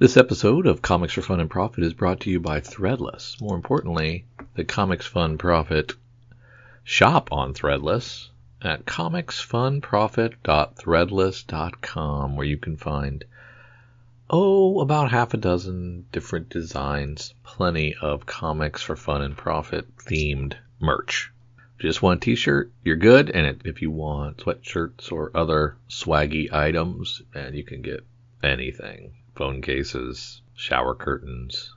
This episode of Comics for Fun and Profit is brought to you by Threadless. More importantly, the Comics Fun Profit shop on Threadless at comicsfunprofit.threadless.com, where you can find, oh, about half a dozen different designs, plenty of Comics for Fun and Profit themed merch. Just one t shirt, you're good, and if you want sweatshirts or other swaggy items, and you can get anything phone cases, shower curtains.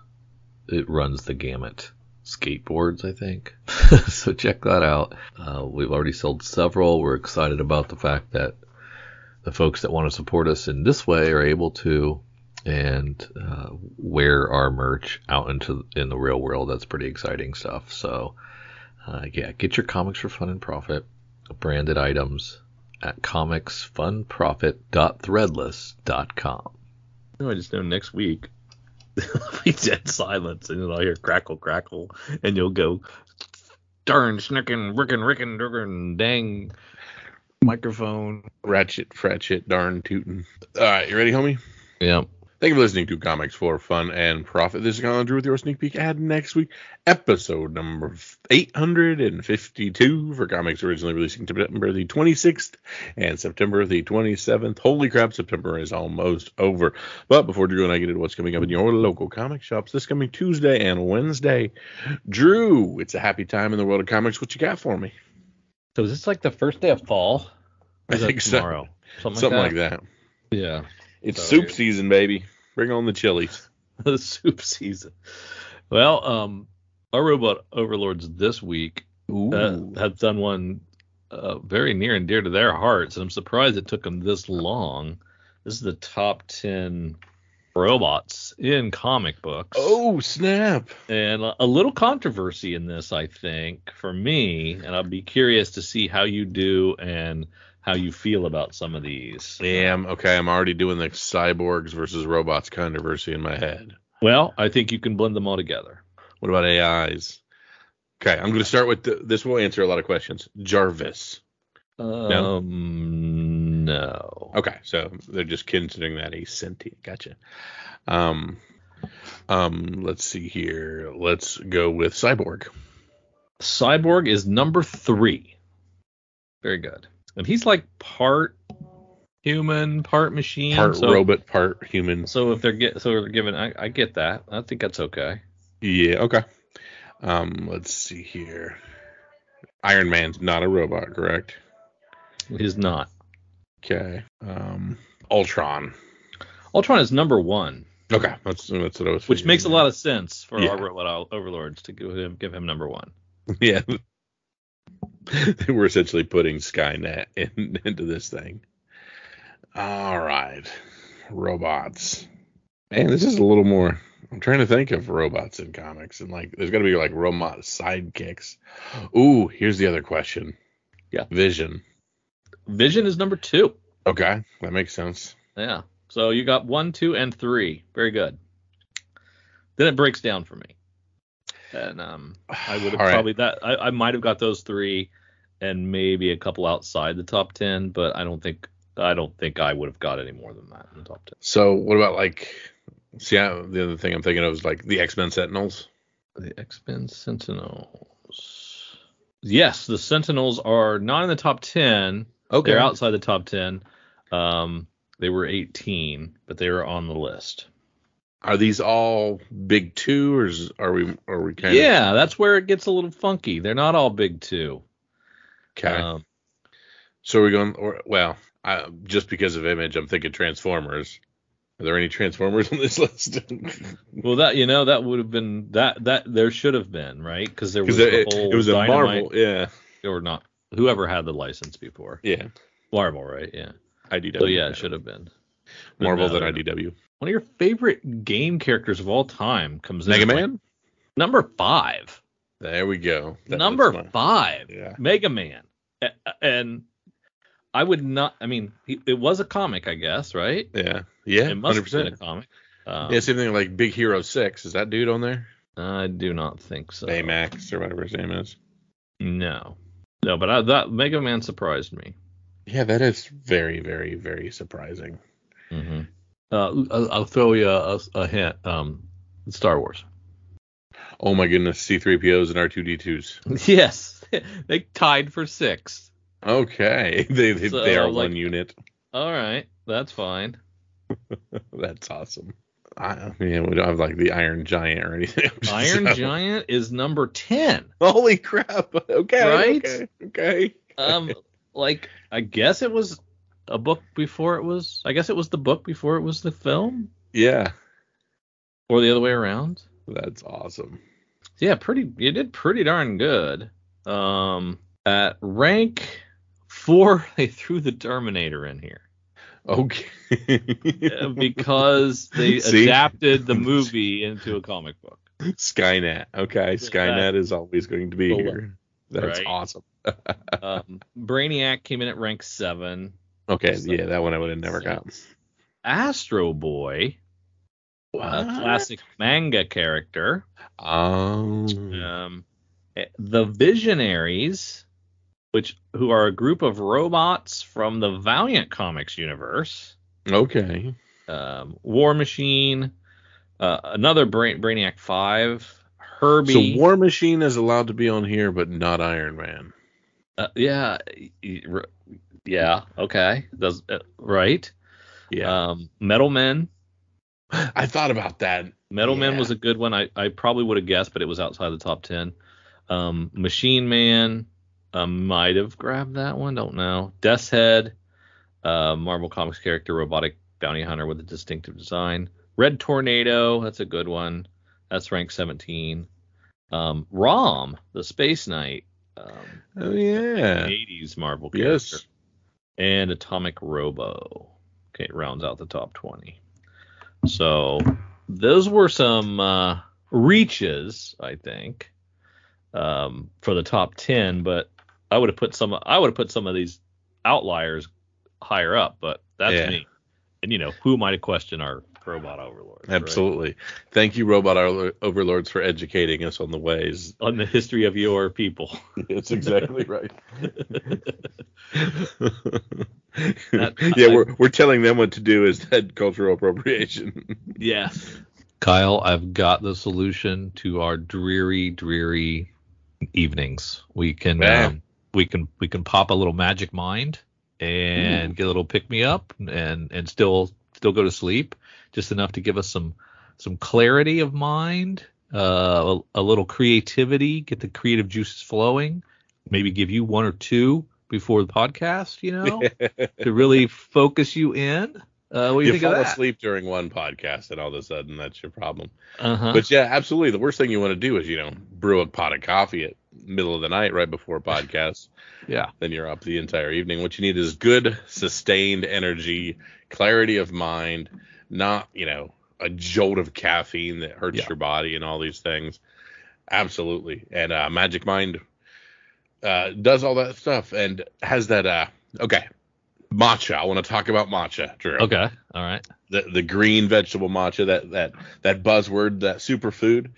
It runs the gamut. Skateboards, I think. so check that out. Uh, we've already sold several. We're excited about the fact that the folks that want to support us in this way are able to and uh, wear our merch out into in the real world. That's pretty exciting stuff. So uh, yeah, get your comics for fun and profit, branded items at comicsfunprofit.threadless.com. No, I just know next week be dead silence, and then I'll hear crackle, crackle, and you'll go, darn, snickin', rickin', rickin', rickin', dang, microphone, ratchet, fratchet, darn, tootin'. All right, you ready, homie? Yeah. Thank you for listening to Comics for Fun and Profit. This is Kyle and Drew with your sneak peek ad next week, episode number 852 for comics originally releasing September the 26th and September the 27th. Holy crap, September is almost over. But before Drew and I get into what's coming up in your local comic shops this coming Tuesday and Wednesday, Drew, it's a happy time in the world of comics. What you got for me? So is this like the first day of fall? I think tomorrow? so. Something, Something like, that? like that. Yeah. It's so soup season, baby. Bring on the chilies. the soup season. Well, um, our robot overlords this week uh, have done one uh, very near and dear to their hearts, and I'm surprised it took them this long. This is the top ten robots in comic books. Oh snap! And a little controversy in this, I think, for me, and I'll be curious to see how you do and how you feel about some of these. Damn. okay. I'm already doing the cyborgs versus robots controversy in my head. Well, I think you can blend them all together. What about AIs? Okay, I'm going to start with the, this. Will answer a lot of questions. Jarvis. Um, no. no. Okay, so they're just considering that a sentient. Gotcha. Um, um, let's see here. Let's go with Cyborg. Cyborg is number three. Very good and he's like part human, part machine, part so, robot, part human. So if they're get so they're given, I, I get that. I think that's okay. Yeah. Okay. Um, let's see here. Iron Man's not a robot, correct? He's not. Okay. Um, Ultron. Ultron is number one. Okay, that's that's what I was. Which makes a lot of sense for yeah. our robot overlords to give him give him number one. Yeah, they were essentially putting Skynet in, into this thing. All right, robots. Man, this is a little more. I'm trying to think of robots in comics, and like, there's got to be like robot sidekicks. Ooh, here's the other question. Yeah. Vision. Vision is number two. Okay, that makes sense. Yeah. So you got one, two, and three. Very good. Then it breaks down for me and um, I would have probably right. that I, I might have got those three and maybe a couple outside the top ten, but I don't think I don't think I would have got any more than that in the top ten. So what about like see the other thing I'm thinking of is like the X Men Sentinels. The X Men Sentinels. Yes, the Sentinels are not in the top ten. Okay. They're outside the top ten. Um, they were 18, but they were on the list. Are these all big two, or is, are we are we kind yeah, of? Yeah, that's where it gets a little funky. They're not all big two. Okay. Um, so we're going. Or, well, I, just because of image, I'm thinking Transformers. Are there any Transformers on this list? well, that you know that would have been that that there should have been right because there was it, it was a Marvel, yeah, or not whoever had the license before. Yeah, Marvel, right? Yeah, IDW. So yeah, it should have been. Marvel than IDW. One of your favorite game characters of all time comes Mega in Man. Like number five. There we go. That number five. Yeah. Mega Man. And I would not. I mean, it was a comic, I guess, right? Yeah. Yeah. It must 100%. have been a comic. Um, yeah, same thing like Big Hero Six. Is that dude on there? I do not think so. Baymax or whatever his name is. No. No, but I, that Mega Man surprised me. Yeah, that is very, very, very surprising. Mm-hmm. Uh, I'll, I'll throw you a, a hint. Um, Star Wars. Oh my goodness, C3POs and R2D2s. Yes, they tied for six. Okay, they they, So, they are like- one unit. All right, that's fine. That's awesome. I mean, we don't have like the Iron Giant or anything. Iron So- Giant is number ten. Holy crap! Okay, Right? Okay. okay. Um, like I guess it was a book before it was. I guess it was the book before it was the film, Yeah, or the other way around. that's awesome. Yeah, pretty. You did pretty darn good. Um, at rank four, they threw the Terminator in here Okay. because they See? adapted the movie into a comic book. Skynet. Okay, Skynet is always going to be here. That's Right. awesome. Um, Brainiac came in at rank seven. Okay, So- yeah, that one I would have never got. Astro Boy, a classic manga character. Um, Um, eh, the Visionaries, which who are a group of robots from the Valiant Comics universe. okay. Um, War Machine, uh, another Brain- Brainiac Five, Herbie. So War Machine is allowed to be on here, but not Iron Man. uh, yeah, y- y- r- yeah, okay, does uh, right. Yeah, Um, Metal Men. I thought about that. Metal Man Yeah. was a good one. I, I probably would have guessed, but it was outside the top ten. Um, Machine Man uh, might have grabbed that one. Don't know. Death's Head, uh, Marvel Comics character, robotic bounty hunter with a distinctive design. Red Tornado, that's a good one. That's rank 17. Um, Rom, the Space Knight, um, Oh yeah. 80s Marvel character, Yes. And Atomic Robo. Okay, it rounds out the top 20. So those were some uh, reaches, I think, um, for the top 10. But I would have put some. I would have put some of these outliers higher up. But that's Yeah. me. And you know, who am I to question our robot overlords? right? Absolutely. Thank you, Robot Overlords, for educating us on the ways. On the history of your people. That's exactly right. That- yeah, we're we're telling them what to do is that cultural appropriation. Yes. Kyle, I've got the solution to our dreary, dreary evenings. We can um, we can we can pop a little magic mind and get a little pick me up and and still still go to sleep just enough to give us some some clarity of mind, uh, a, a little creativity, get the creative juices flowing, maybe give you one or two before the podcast, you know, to really focus you in. Uh, what do you, you think fall asleep during one podcast, and all of a sudden that's your problem. Uh-huh. But yeah, absolutely. The worst thing you want to do is you know brew a pot of coffee at middle of the night right before a podcast. yeah. then you're up the entire evening. What you need is good, sustained energy, clarity of mind, not, you know, a jolt of caffeine that hurts Yeah. your body and all these things. Absolutely. And uh, Magic Mind uh, does all that stuff and has that. Uh, okay. Matcha. I want to talk about matcha, Drew. Okay. All right. The the green vegetable matcha, that that that buzzword, that superfood.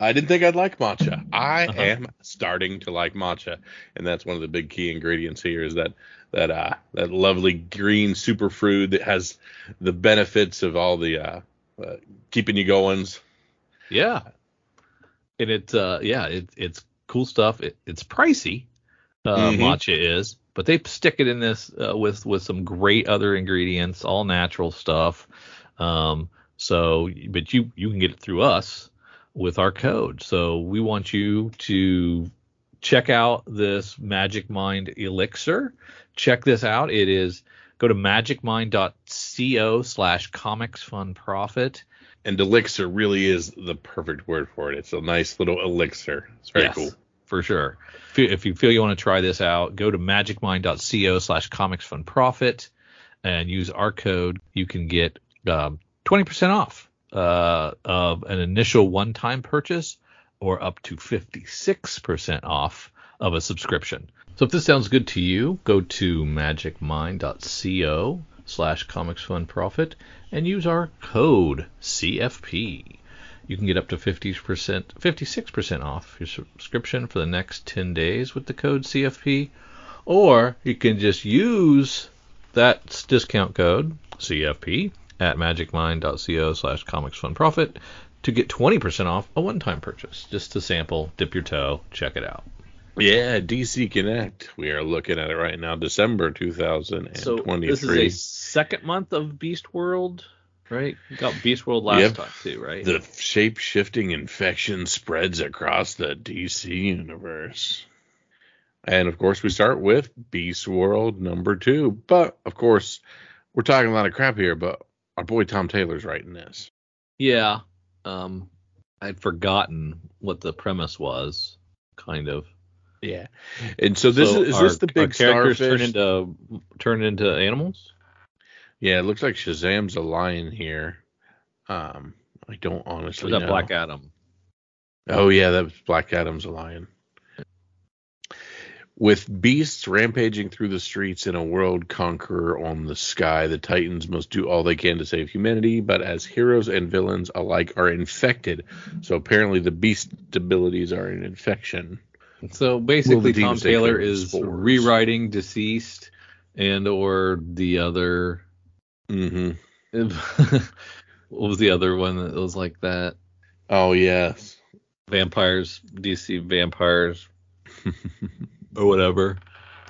I didn't think I'd like matcha. I Uh-huh. am starting to like matcha, and that's one of the big key ingredients here is that that uh that lovely green superfood that has the benefits of all the uh, uh keeping you goings. Yeah. And it's uh yeah, it, it's cool stuff. It, it's pricey. Uh, Mhm. Matcha is, but they stick it in this uh, with with some great other ingredients, all natural stuff. Um, so, but you you can get it through us with our code. So we want you to check out this Magic Mind elixir. Check this out. It is go to magicmind.co slash comics fun profit. And elixir really is the perfect word for it. It's a nice little elixir. It's very Yes, cool. For sure. If you, if you feel you want to try this out, go to magicmind.co slash comics fun profit and use our code. You can get um, 20% off uh, of an initial one time purchase or up to 56% off of a subscription. So if this sounds good to you, go to magicmind.co slash comics fun profit and use our code CFP. You can get up to 50%, 56% off your subscription for the next 10 days with the code CFP, or you can just use that discount code CFP at magicmind.co slash comicsfunprofit to get 20% off a one-time purchase. Just to sample, dip your toe, check it out. Yeah, DC Connect. We are looking at it right now, December 2023. So this is a second month of Beast World, right? We got Beast World last Yep. time too, right? The shape shifting infection spreads across the DC universe. And of course, we start with Beast World number two. But of course, we're talking a lot of crap here, but our boy Tom Taylor's writing this. yeah. Um, I'd forgotten what the premise was, kind of. Yeah. And so this So is, is our- this the big characters starfish? turn into turn into animals? yeah, it looks like Shazam's a lion here. Um, I don't honestly is that know. Black Adam? Oh yeah, that was Black Adam's a lion. With beasts rampaging through the streets in a world conqueror on the sky, the Titans must do all they can to save humanity, but as heroes and villains alike are infected. So apparently the beast abilities are an infection. So basically, Tom Taylor care of the is spores? rewriting DCeased and or the other. hmm what was the other one that was like that? Oh yes. Vampires, DC vampires, or whatever.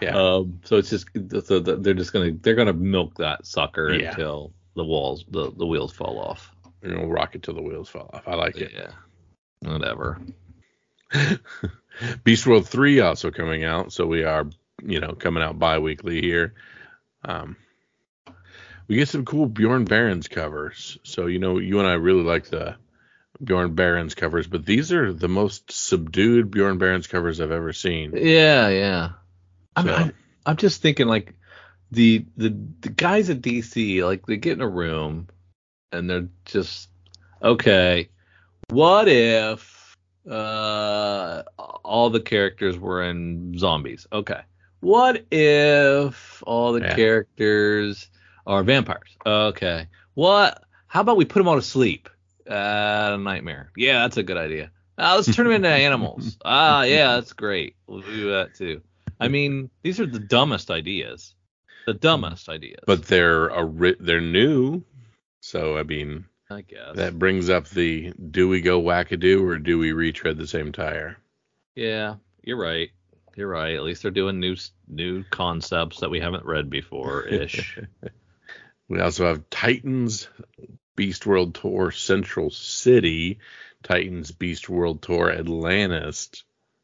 Yeah. Um, so it's just so they're just gonna they're gonna milk that sucker Yeah. until the walls the the wheels fall off. You know, rock it till the wheels fall off. I like it. Yeah. Whatever. Beast World 3 also coming out, so we are, you know, coming out bi-weekly here. Um, we get some cool Bjorn Barends covers. So, you know, you and I really like the Bjorn Barends covers, but these are the most subdued Bjorn Barends covers I've ever seen. Yeah, yeah. I'm, So- I'm I'm just thinking like the the the guys at DC like they get in a room and they're just okay. What if uh all the characters were in zombies? Okay. What if all the Yeah. characters are vampires? Okay. What? How about we put them all to sleep? Uh, nightmare. Yeah, that's a good idea. Uh, let's turn them into animals. Ah, yeah, that's great. We'll do that too. I mean, these are the dumbest ideas. The dumbest ideas. But they're a ri- they're new. So, I mean, I guess. that brings up the do we go wackadoo or do we retread the same tire? Yeah, you're right. You're right. At least they're doing new new concepts that we haven't read before ish. We also have Titans Beast World Tour Central City, Titans Beast World Tour Atlantis,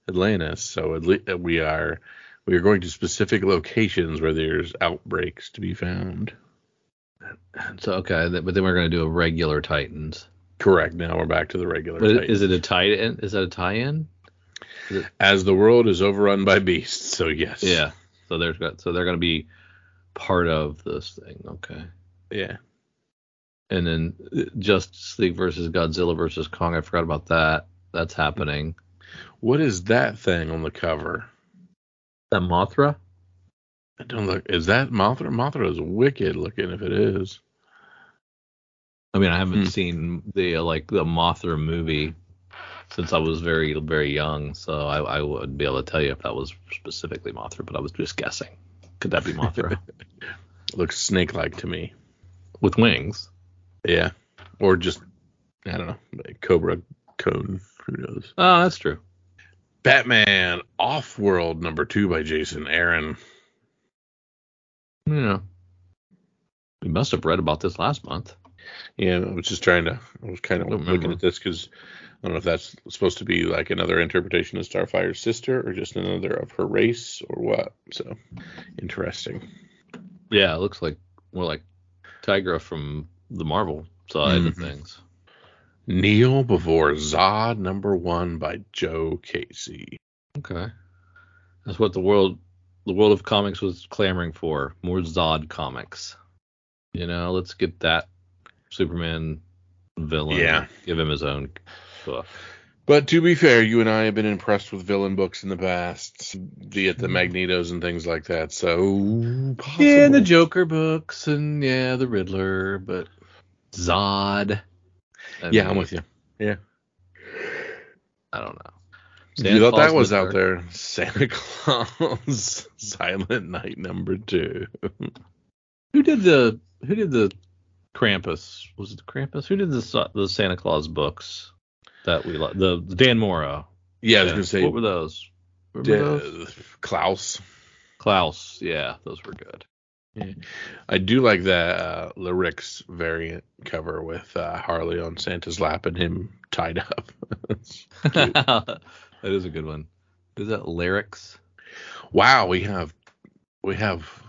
Atlantis. So at uh, we are we are going to specific locations where there's outbreaks to be found. so okay, but then we're gonna do a regular Titans. Correct. Now we're back to the regular. But Titans. is it a tie-in? Is that a tie-in? As the world is overrun by beasts, so yes. Yeah. So there's got so they're gonna be part of this thing. Okay. Yeah. And then uh, Justice League versus Godzilla versus Kong. I forgot about that. That's happening. What is that thing on the cover? That Mothra? I don't look. Is that Mothra? Mothra is wicked looking if it is. I mean, I haven't Hmm. seen the like the Mothra movie since I was very very young, so I, I would be able to tell you if that was specifically Mothra, but I was just guessing. Could that be Mothra looks snake like to me. with wings? Yeah. Or just I don't know, like Cobra Cone. Who knows? Oh, that's true. Batman Off World number two by Jason Aaron. Yeah. We must have read about this last month. Yeah, I was just trying to. I was kind of looking remember. at this because I don't know if that's supposed to be like another interpretation of Starfire's sister or just another of her race or what. So interesting. Yeah, it looks like more like Tigra from the Marvel side of Mhm. things. Kneel before Zod number one by Joe Casey. Okay. That's what the world the world of comics was clamoring for. More Zod comics. You know, let's get that Superman villain. Yeah. Give him his own book. But to be fair, you and I have been impressed with villain books in the past, be it the Magnetos and things like that. So possible. Yeah, and the Joker books and yeah, the Riddler, but Zod. I yeah, mean, I'm with you. Yeah. I don't know. you Santa thought that was out there. Santa Claus Silent Night number two. Who did the who did the Krampus. Was it the Krampus? Who did the the Santa Claus books that we like? The, the Dan Mora. Yeah, I was gonna say What were those? What were those? Klaus. Klaus. Yeah, those were good. I do like that uh, lyrics variant cover with uh, Harley on Santa's lap and him tied up. that is a good one. Is that lyrics? wow, we have we have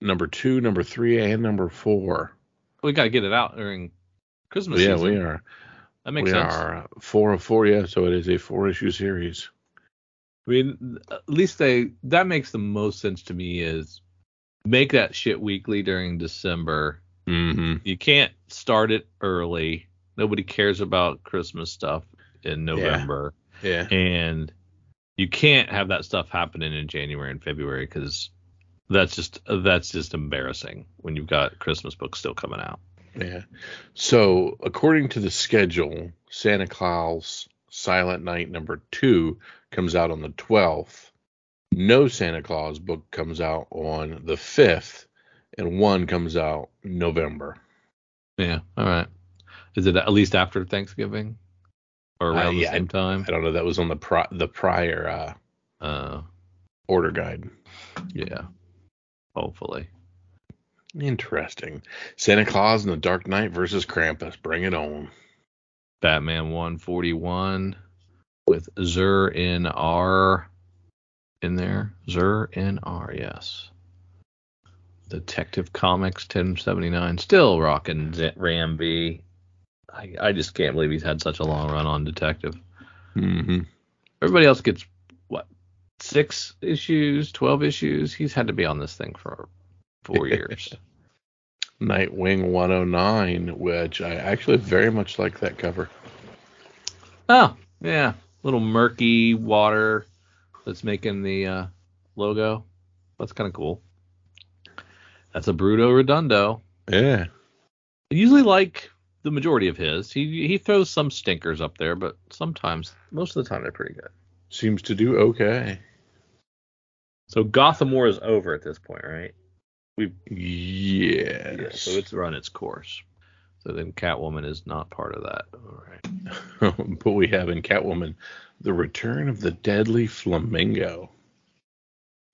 number two, number three, and number four. We got to get it out during Christmas. yeah, season. we are. That makes we sense. are uh, four of four. Yeah, so it is a four issue series. I mean, at least they that makes the most sense to me is make that shit weekly during December. Mm-hmm. You can't start it early. Nobody cares about Christmas stuff in November, Yeah. and you can't have that stuff happening in January and February because that's just that's just embarrassing when you've got Christmas books still coming out. Yeah. So according to the schedule, Santa Claus Silent Night number two comes out on the twelfth. No Santa Claus book comes out on the fifth, and one comes out November. Yeah, all right. Is it at least after Thanksgiving or Uh, around yeah, the same time? I don't know. That was on the pri- the prior uh, Uh, order guide. yeah. Hopefully. Interesting. Santa Claus and the Dark Knight versus Krampus. Bring it on. Batman 141 with Zur-En-Arrh in there. Zur R, yes. Detective Comics 1079 still rocking Z- Ram I just can't believe he's had such a long run on Detective. Mm-hmm. Everybody else gets what six issues, twelve issues. He's had to be on this thing for four years. Nightwing 109, which I actually very much like that cover. oh yeah, little murky water that's making the uh, logo. That's kind of cool. That's a Bruno Redondo. Yeah. I usually like the majority of his. He he throws some stinkers up there, but sometimes, most of the time, they're pretty good. Seems to do okay. So Gotham War is over at this point, right? Yes. so it's run its course. So then Catwoman is not part of that. All right. but we have in Catwoman the return of the deadly flamingo.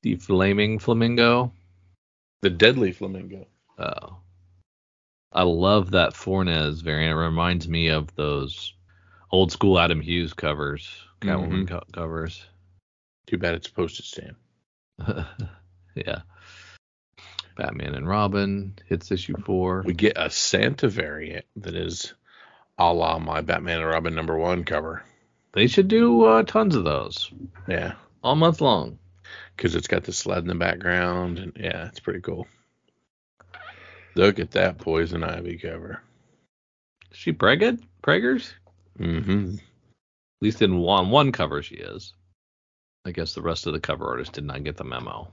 The Flaming Flamingo. The deadly flamingo. Oh. I love that Fornes variant. It reminds me of those old school Adam Hughes covers, Catwoman Mhm. co- covers. Too bad it's postage stamp. yeah. Batman and Robin hits issue four. We get a Santa variant that is a la my Batman and Robin number one cover. They should do uh, tons of those Yeah. all month long. Because it's got the sled in the background. And yeah, it's pretty cool. Look at that Poison Ivy cover. Is she pregged? Preggers? Mm-hmm. At least in one one cover she is. I guess the rest of the cover artists did not get the memo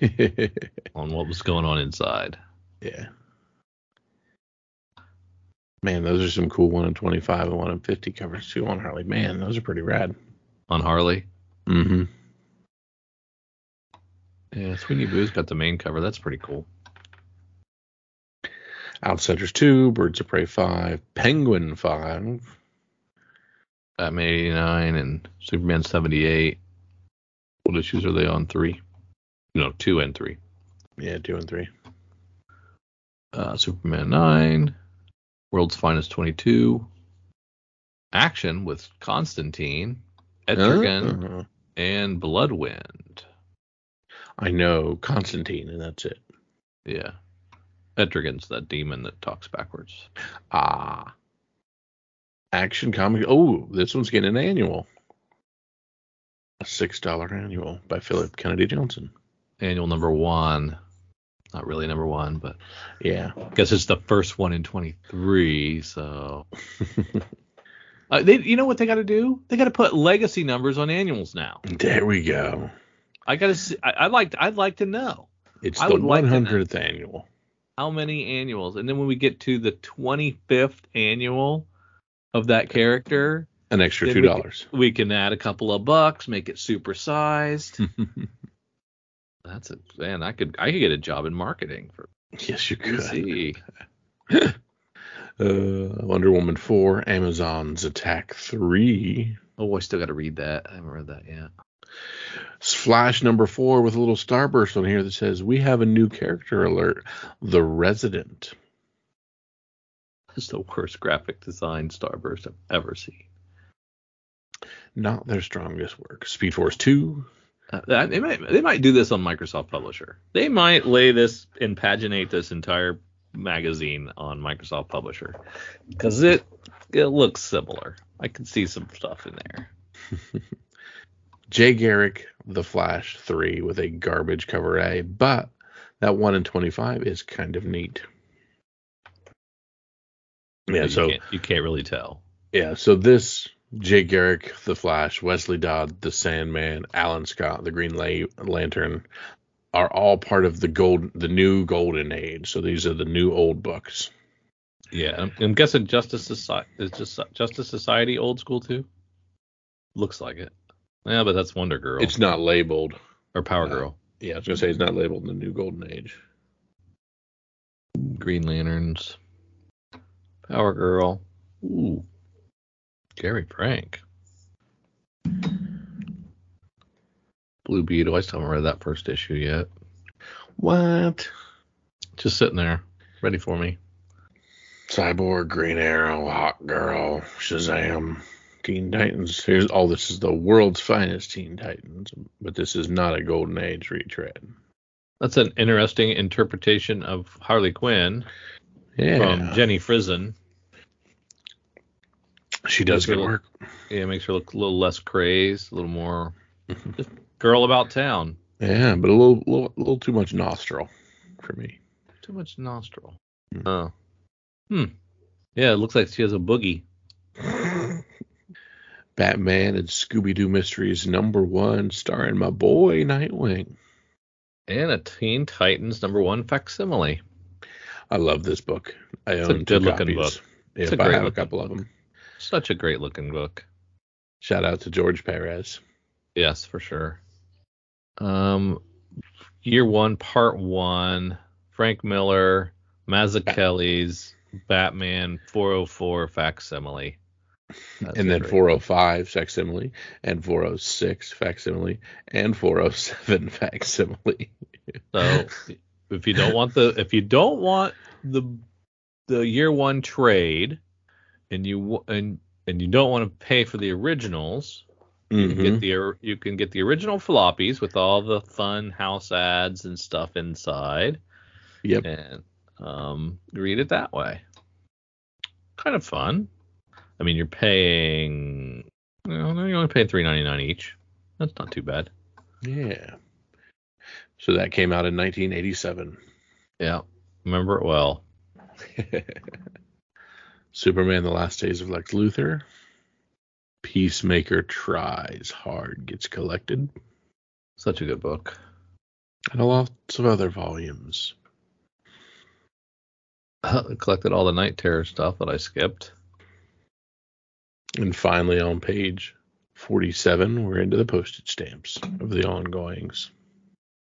on what was going on inside. yeah. Man, those are some cool one in twenty five and one in fifty covers too on Harley. Man, those are pretty rad. On Harley. Mm-hmm. Yeah, Sweeney Boo's got the main cover. That's pretty cool. Outsiders two, Birds of Prey five, Penguin five. Batman 89 and Superman 78. What issues are they on? Three? No, two and three. Yeah, two and three. Uh, Superman 9. World's Finest 22. Action with Constantine, Etrigan, Uh, and Bloodwind. I know Constantine, and that's it. Yeah. Etrigan's that demon that talks backwards. Ah. Action comic. Oh, this one's getting an annual. A six dollar annual by Philip Kennedy Johnson. Annual number one. Not really number one, but Yeah. I guess it's the first one in 23. So, uh, they, you know what they got to do? They got to put legacy numbers on annuals now. there we go. I got to. I, I'd like. I'd like to know It's I the would like know. hundredth annual. how many annuals, and then when we get to the 25th annual of that character, An extra two we dollars. we can add a couple of bucks, make it supersized. That's it, man. I could. I could get a job in marketing for yes, you could. DC. Uh, Wonder Woman 4, Amazon's Attack 3. Oh, I still got to read that. I haven't read that yet. Flash number 4 with a little starburst on here that says, We have a new character alert The Resident. It's the worst graphic design starburst I've ever seen. Not their strongest work. Speed Force 2. Uh, they might they might do this on Microsoft Publisher. They might lay this and paginate this entire magazine on Microsoft Publisher because it it looks similar. I can see some stuff in there. Jay Garrick, The Flash 3 with a garbage cover A, but that 1 in 25 is kind of neat. Yeah, you so can't, you can't really tell. yeah, so this Jay Garrick, The Flash, Wesley Dodd, The Sandman, Alan Scott, The Green La- Lantern are all part of the gold the new golden age. So these are the new old books. Yeah, I'm, I'm guessing Justice Society is just Justice Society old school too. Looks like it. Yeah, but that's Wonder Girl It's not labeled. or Power no. Girl. Yeah, I was gonna say it's not labeled in the new golden age. Green Lanterns, Power Girl. Ooh, Gary Frank. Blue Beetle. I still haven't read that first issue yet. What? Just sitting there, ready for me. Cyborg, Green Arrow, Hawk Girl, Shazam, Teen Titans. Here's all this is the world's finest Teen Titans, but this is not a golden age retread. That's an interesting interpretation of Harley Quinn Yeah, from Jenny Frison. She does good Little- work. Yeah, it makes her look a little less crazed, a little more girl about town. Yeah, but a little, little, little too much nostril for me. Too much nostril. Hmm. Oh. Hmm. Yeah, it looks like she has a boogie. Batman and Scooby Doo Mysteries number one, starring my boy Nightwing. And a Teen Titans number one facsimile. I love this book. I It's a own two good-looking copies. book. Yeah, It's a I have a couple of them. Such a great looking book. Shout out to George Perez. Yes, for sure. Um, year one, part one. Frank Miller, Mazzucchelli's Batman 404 facsimile. That's and then great. 405 facsimile, and 406 facsimile, and 407 facsimile. So if you don't want the if you don't want the the year one trade, and you and and you don't want to pay for the originals, you can Mhm. get the you can get the original floppies with all the fun house ads and stuff inside, Yep. and um, read it that way. Kind of fun. I mean, you're paying. Well, you're only paying three ninety nine each. That's not too bad. Yeah. So that came out in 1987. Yeah, remember it well. Superman: The Last Days of Lex Luthor. Peacemaker tries hard, gets collected, Such a good book. and a lots of other volumes. collected all the night terror stuff that I skipped. And finally, on page 47, we're into the postage stamps of the ongoings.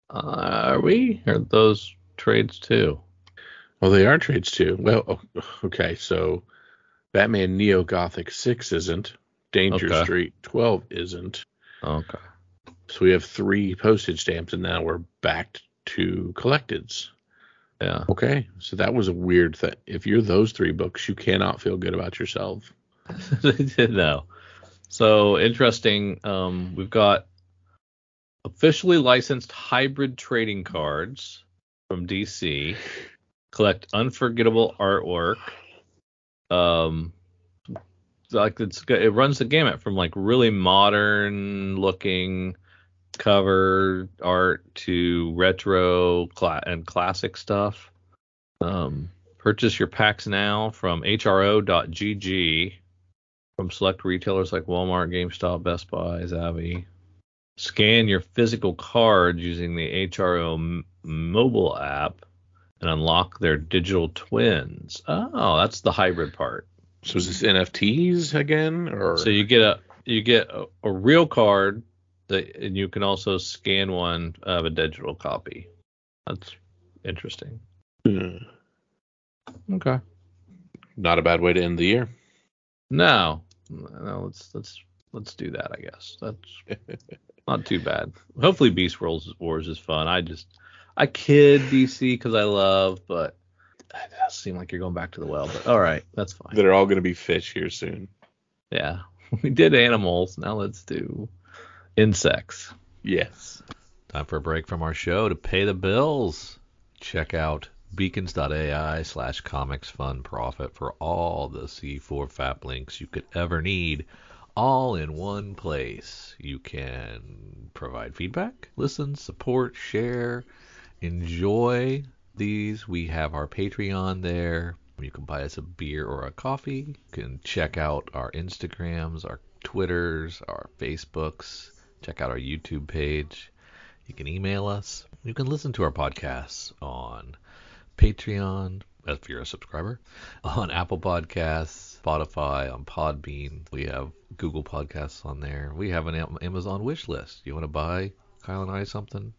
Uh, are we? Are those trades too? Oh, they are trades too. Well, okay, so Batman Neo Gothic 6 isn't. Danger Okay. Street 12 isn't. Okay. So we have three postage stamps, and now we're back to collecteds. Yeah. Okay, so that was a weird thing. If you're those three books, you cannot feel good about yourself. no. So interesting. Um, we've got officially licensed hybrid trading cards from DC. Collect unforgettable artwork. Um, like it's it runs the gamut from like really modern looking cover art to retro and classic stuff. Um, purchase your packs now from hro.gg from select retailers like Walmart, GameStop, Best Buy, Zavvi. Scan your physical cards using the HRO m- mobile app and unlock their digital twins. Oh, that's the hybrid part. So is this NFTs again, or So you get a you get a, a real card that and you can also scan one of a digital copy. That's interesting. Hmm. Okay. Not a bad way to end the year. No, no, let's let's let's do that. I guess that's not too bad. Hopefully, Beast Wars Wars is fun. I just I kid DC because I love, but it does seem like you're going back to the well. But all right, that's fine. They're all going to be fish here soon. Yeah, we did animals. Now let's do insects. Yes. Time for a break from our show to pay the bills. Check out beacons.ai slash comics fun profit for all the C4 FAP links you could ever need, all in one place. You can provide feedback, listen, support, share, enjoy these. We have our Patreon there. You can buy us a beer or a coffee. You can check out our Instagrams, our Twitters, our Facebooks. Check out our YouTube page. You can email us. You can listen to our podcasts on Patreon, if you're a subscriber, on Apple Podcasts, Spotify, on Podbean. We have Google Podcasts on there. We have an Amazon wish list. You want to buy Kyle and I something?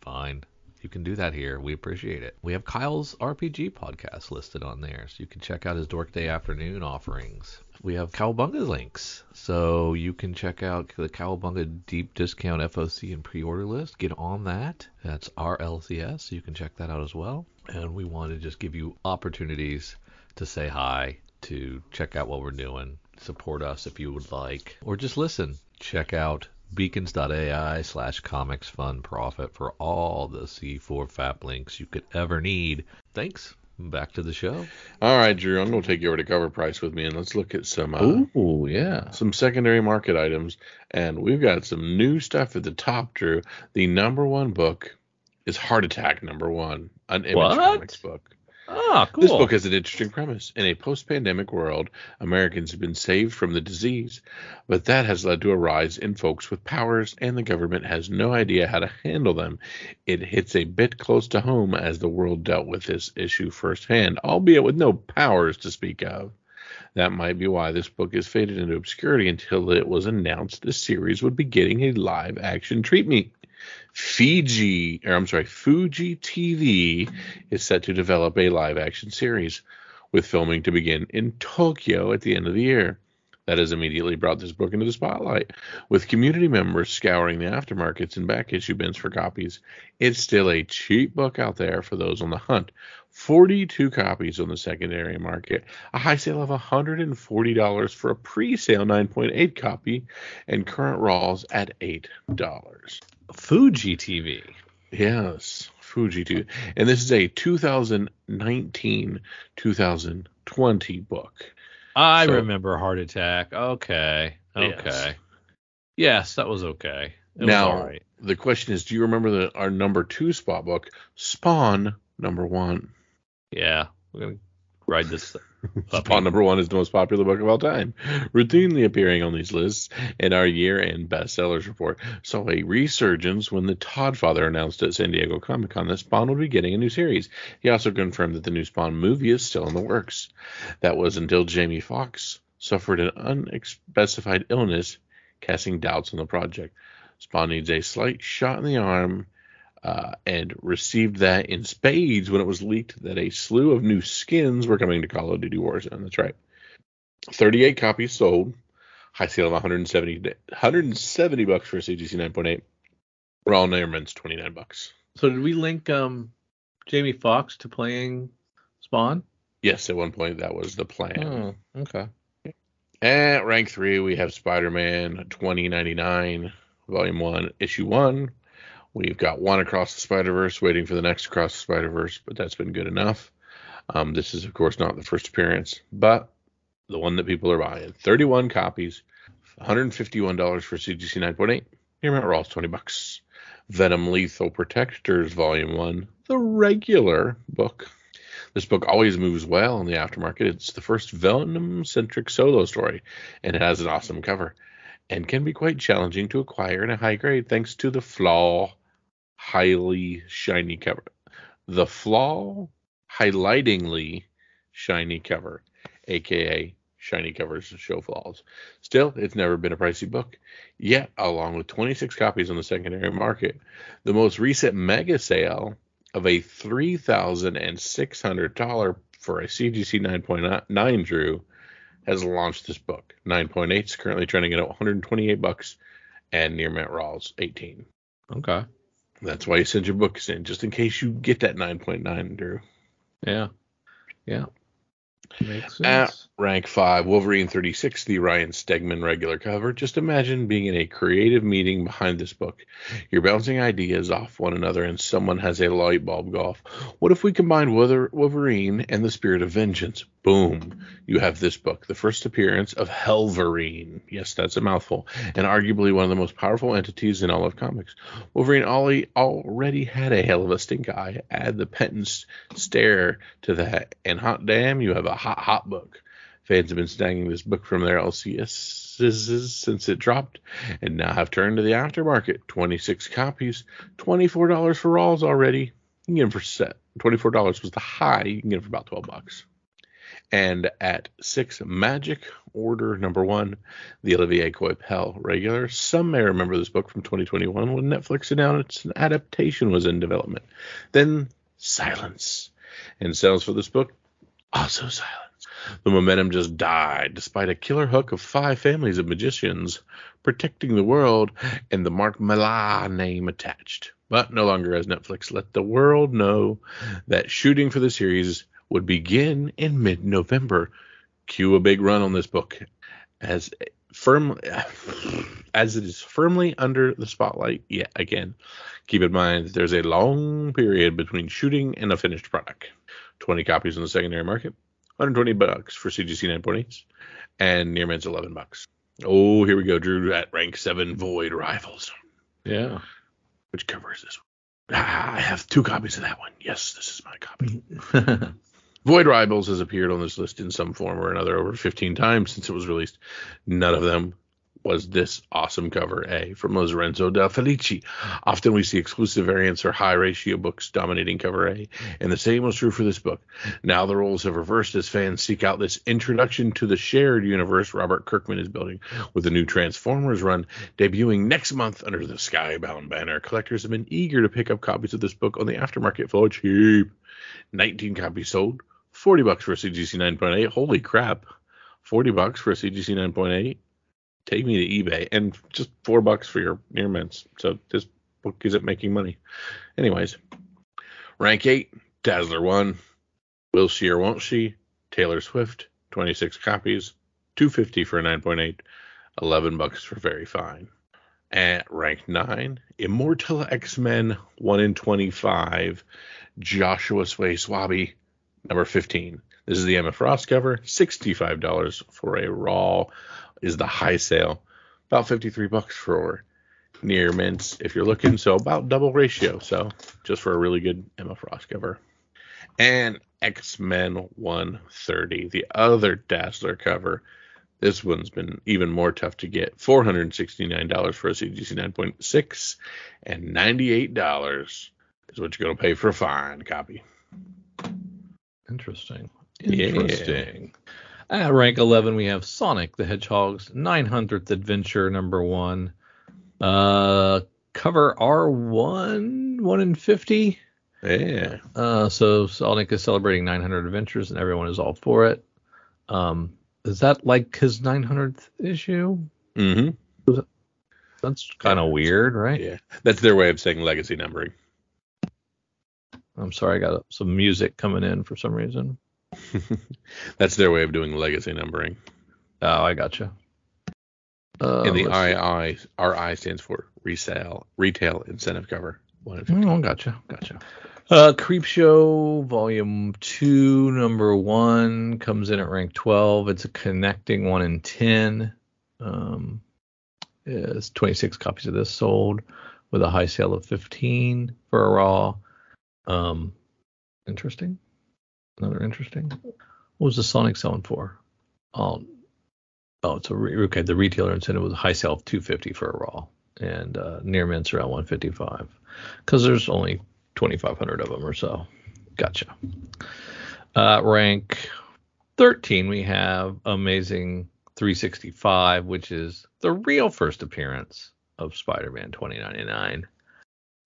Fine. You can do that here. We appreciate it. We have Kyle's RPG podcast listed on there, so you can check out his Dork Day afternoon offerings we have Cowabunga links. So you can check out the Cowabunga deep discount FOC and pre-order list. Get on that. That's RLCS. So you can check that out as well. And we want to just give you opportunities to say hi, to check out what we're doing, support us if you would like, or just listen. Check out beacons.ai slash comics fun profit for all the C4 FAP links you could ever need. Thanks. Back to the show. All right, Drew, I'm going to take you over to cover price with me and let's look at some uh, Ooh, yeah. some secondary market items. And we've got some new stuff at the top, Drew. The number one book is Heart Attack number one, an Image What? Comics book. Ah, cool. This book has an interesting premise. In a post pandemic world, Americans have been saved from the disease, but that has led to a rise in folks with powers, and the government has no idea how to handle them. It hits a bit close to home as the world dealt with this issue firsthand, albeit with no powers to speak of. That might be why this book has faded into obscurity until it was announced the series would be getting a live action treatment. Fiji, or I'm sorry, Fuji TV is set to develop a live action series with filming to begin in Tokyo at the end of the year. That has immediately brought this book into the spotlight, with community members scouring the aftermarkets and back issue bins for copies. It's still a cheap book out there for those on the hunt. 42 copies on the secondary market, a high sale of $140 for a pre sale 9.8 copy, and current raws at $8. Fuji TV. Yes, Fuji too. And this is a 2019 2020 book. I So- remember Heart Attack. Okay. Okay. Yes. Yes, that was okay. It now, was all right. the question is do you remember the, our number two spot book, Spawn number one? Yeah. We're going to ride this. Spawn number one is the most popular book of all time, routinely appearing on these lists. in our year-end bestsellers report saw a resurgence when the Todd Father announced at San Diego Comic Con that Spawn would be getting a new series. He also confirmed that the new Spawn movie is still in the works. That was until Jamie Foxx suffered an unspecified illness, casting doubts on the project. Spawn needs a slight shot in the arm uh, and received that in spades when it was leaked that a slew of new skins were coming to Call of Duty Warzone. That's right. 38 copies sold. High sale of 170, 170 bucks for a CGC 9.8. Raw Nairman's 29 bucks. So did we link um Jamie Foxx to playing Spawn? Yes, at one point that was the plan. Oh, okay. At rank three, we have Spider-Man 2099, Volume One, Issue One. We've got one across the Spider-Verse, waiting for the next across the Spider-Verse, but that's been good enough. Um, this is, of course, not the first appearance, but the one that people are buying. 31 copies, $151 for CGC 9.8. Your amount rolls 20 bucks. Venom Lethal Protectors Volume One, the regular book. This book always moves well in the aftermarket. It's the first Venom centric solo story, and it has an awesome cover and can be quite challenging to acquire in a high grade thanks to the flaw highly shiny cover. The flaw highlightingly shiny cover, aka shiny covers show flaws. Still, it's never been a pricey book. Yet, along with 26 copies on the secondary market, the most recent mega sale of a $3,600 for a CGC 9.9 Drew has launched this book. 9.8 is currently trending at 128 bucks, and Near Matt Rawls 18. Okay. That's why you send your books in, just in case you get that 9.9, Drew. Yeah. Yeah. Makes At sense. Rank 5, Wolverine 36, the Ryan Stegman regular cover. Just imagine being in a creative meeting behind this book. You're bouncing ideas off one another, and someone has a light bulb go off. What if we combine Wolverine and the Spirit of Vengeance? Boom. You have this book, the first appearance of Helverine. Yes, that's a mouthful. And arguably one of the most powerful entities in all of comics. Wolverine already, already had a hell of a stink eye. Add the penance stare to that, and hot damn, you have a hot, hot book. Fans have been snagging this book from their LCSs since it dropped, and now have turned to the aftermarket. 26 copies, $24 for Rawls already. You can get them for set. $24 was the high. You can get them for about 12 bucks. And at six, Magic Order number one, the Olivier Coipel regular. Some may remember this book from 2021 when Netflix announced an adaptation was in development. Then silence. And sales for this book, also silence. The momentum just died despite a killer hook of five families of magicians protecting the world and the Mark Millar name attached. But no longer has Netflix let the world know that shooting for the series would begin in mid November. Cue a big run on this book as firm as it is firmly under the spotlight yet again. Keep in mind there's a long period between shooting and a finished product. 20 copies in the secondary market, 120 bucks for CGC 9.8s, and Near Mint's 11 bucks. Oh, here we go, Drew, at rank 7 Void Rivals. Yeah. Which cover is this one? Ah, I have two copies of that one. Yes, this is my copy. Void Rivals has appeared on this list in some form or another over 15 times since it was released. None of them was this awesome cover A from Lorenzo De Felici. Often we see exclusive variants or high ratio books dominating cover A, and the same was true for this book. Now the roles have reversed as fans seek out this introduction to the shared universe Robert Kirkman is building with the new Transformers run debuting next month under the Skybound banner. Collectors have been eager to pick up copies of this book on the aftermarket for cheap. 19 copies sold, 40 bucks for a CGC 9.8. Holy crap. 40 bucks for a CGC 9.8. Take me to eBay and just 4 bucks for your near mints. So this book isn't making money. Anyways, rank 8, Dazzler 1. Will she or won't she? Taylor Swift, 26 copies, 250 for a 9.8, 11 bucks for very fine. At rank 9, Immortal X-Men 1 in 25, Joshua Sway Swaby, number 15. This is the Emma Frost cover, $65 for a raw is the high sale. About 53 bucks for near mints if you're looking, so about double ratio. So just for a really good Emma Frost cover. And X-Men 130, the other Dazzler cover. This one's been even more tough to get. $469 for a CGC 9.6 and $98 is what you're going to pay for a fine copy. Interesting. Yeah. At rank 11, we have Sonic the Hedgehog's 900th Adventure number one. Uh, cover R1, 1 in 50. Yeah. Uh, so Sonic is celebrating 900 adventures and everyone is all for it. Um, is that like his 900th issue? Mm-hmm. That's kind of weird, right? Yeah. That's their way of saying legacy numbering. I'm sorry, I got some music coming in for some reason. That's their way of doing legacy numbering. Oh, I gotcha. Uh, and the. II, RI stands for resale, retail incentive cover. One. Oh, gotcha, gotcha. Uh, Creep Show Volume Two, Number One comes in at rank 12. It's a connecting one in 10. Um, is 26 copies of this sold with a high sale of 15 for a raw. Um, interesting. Another interesting. What was the Sonic selling for? Oh, oh, it's a re- okay. The retailer incentive was high sale of 250 for a raw, and uh, near mints around 155 because there's only 2,500 of them or so. Gotcha. Uh, rank 13, we have Amazing 365, which is the real first appearance of Spider-Man 2099.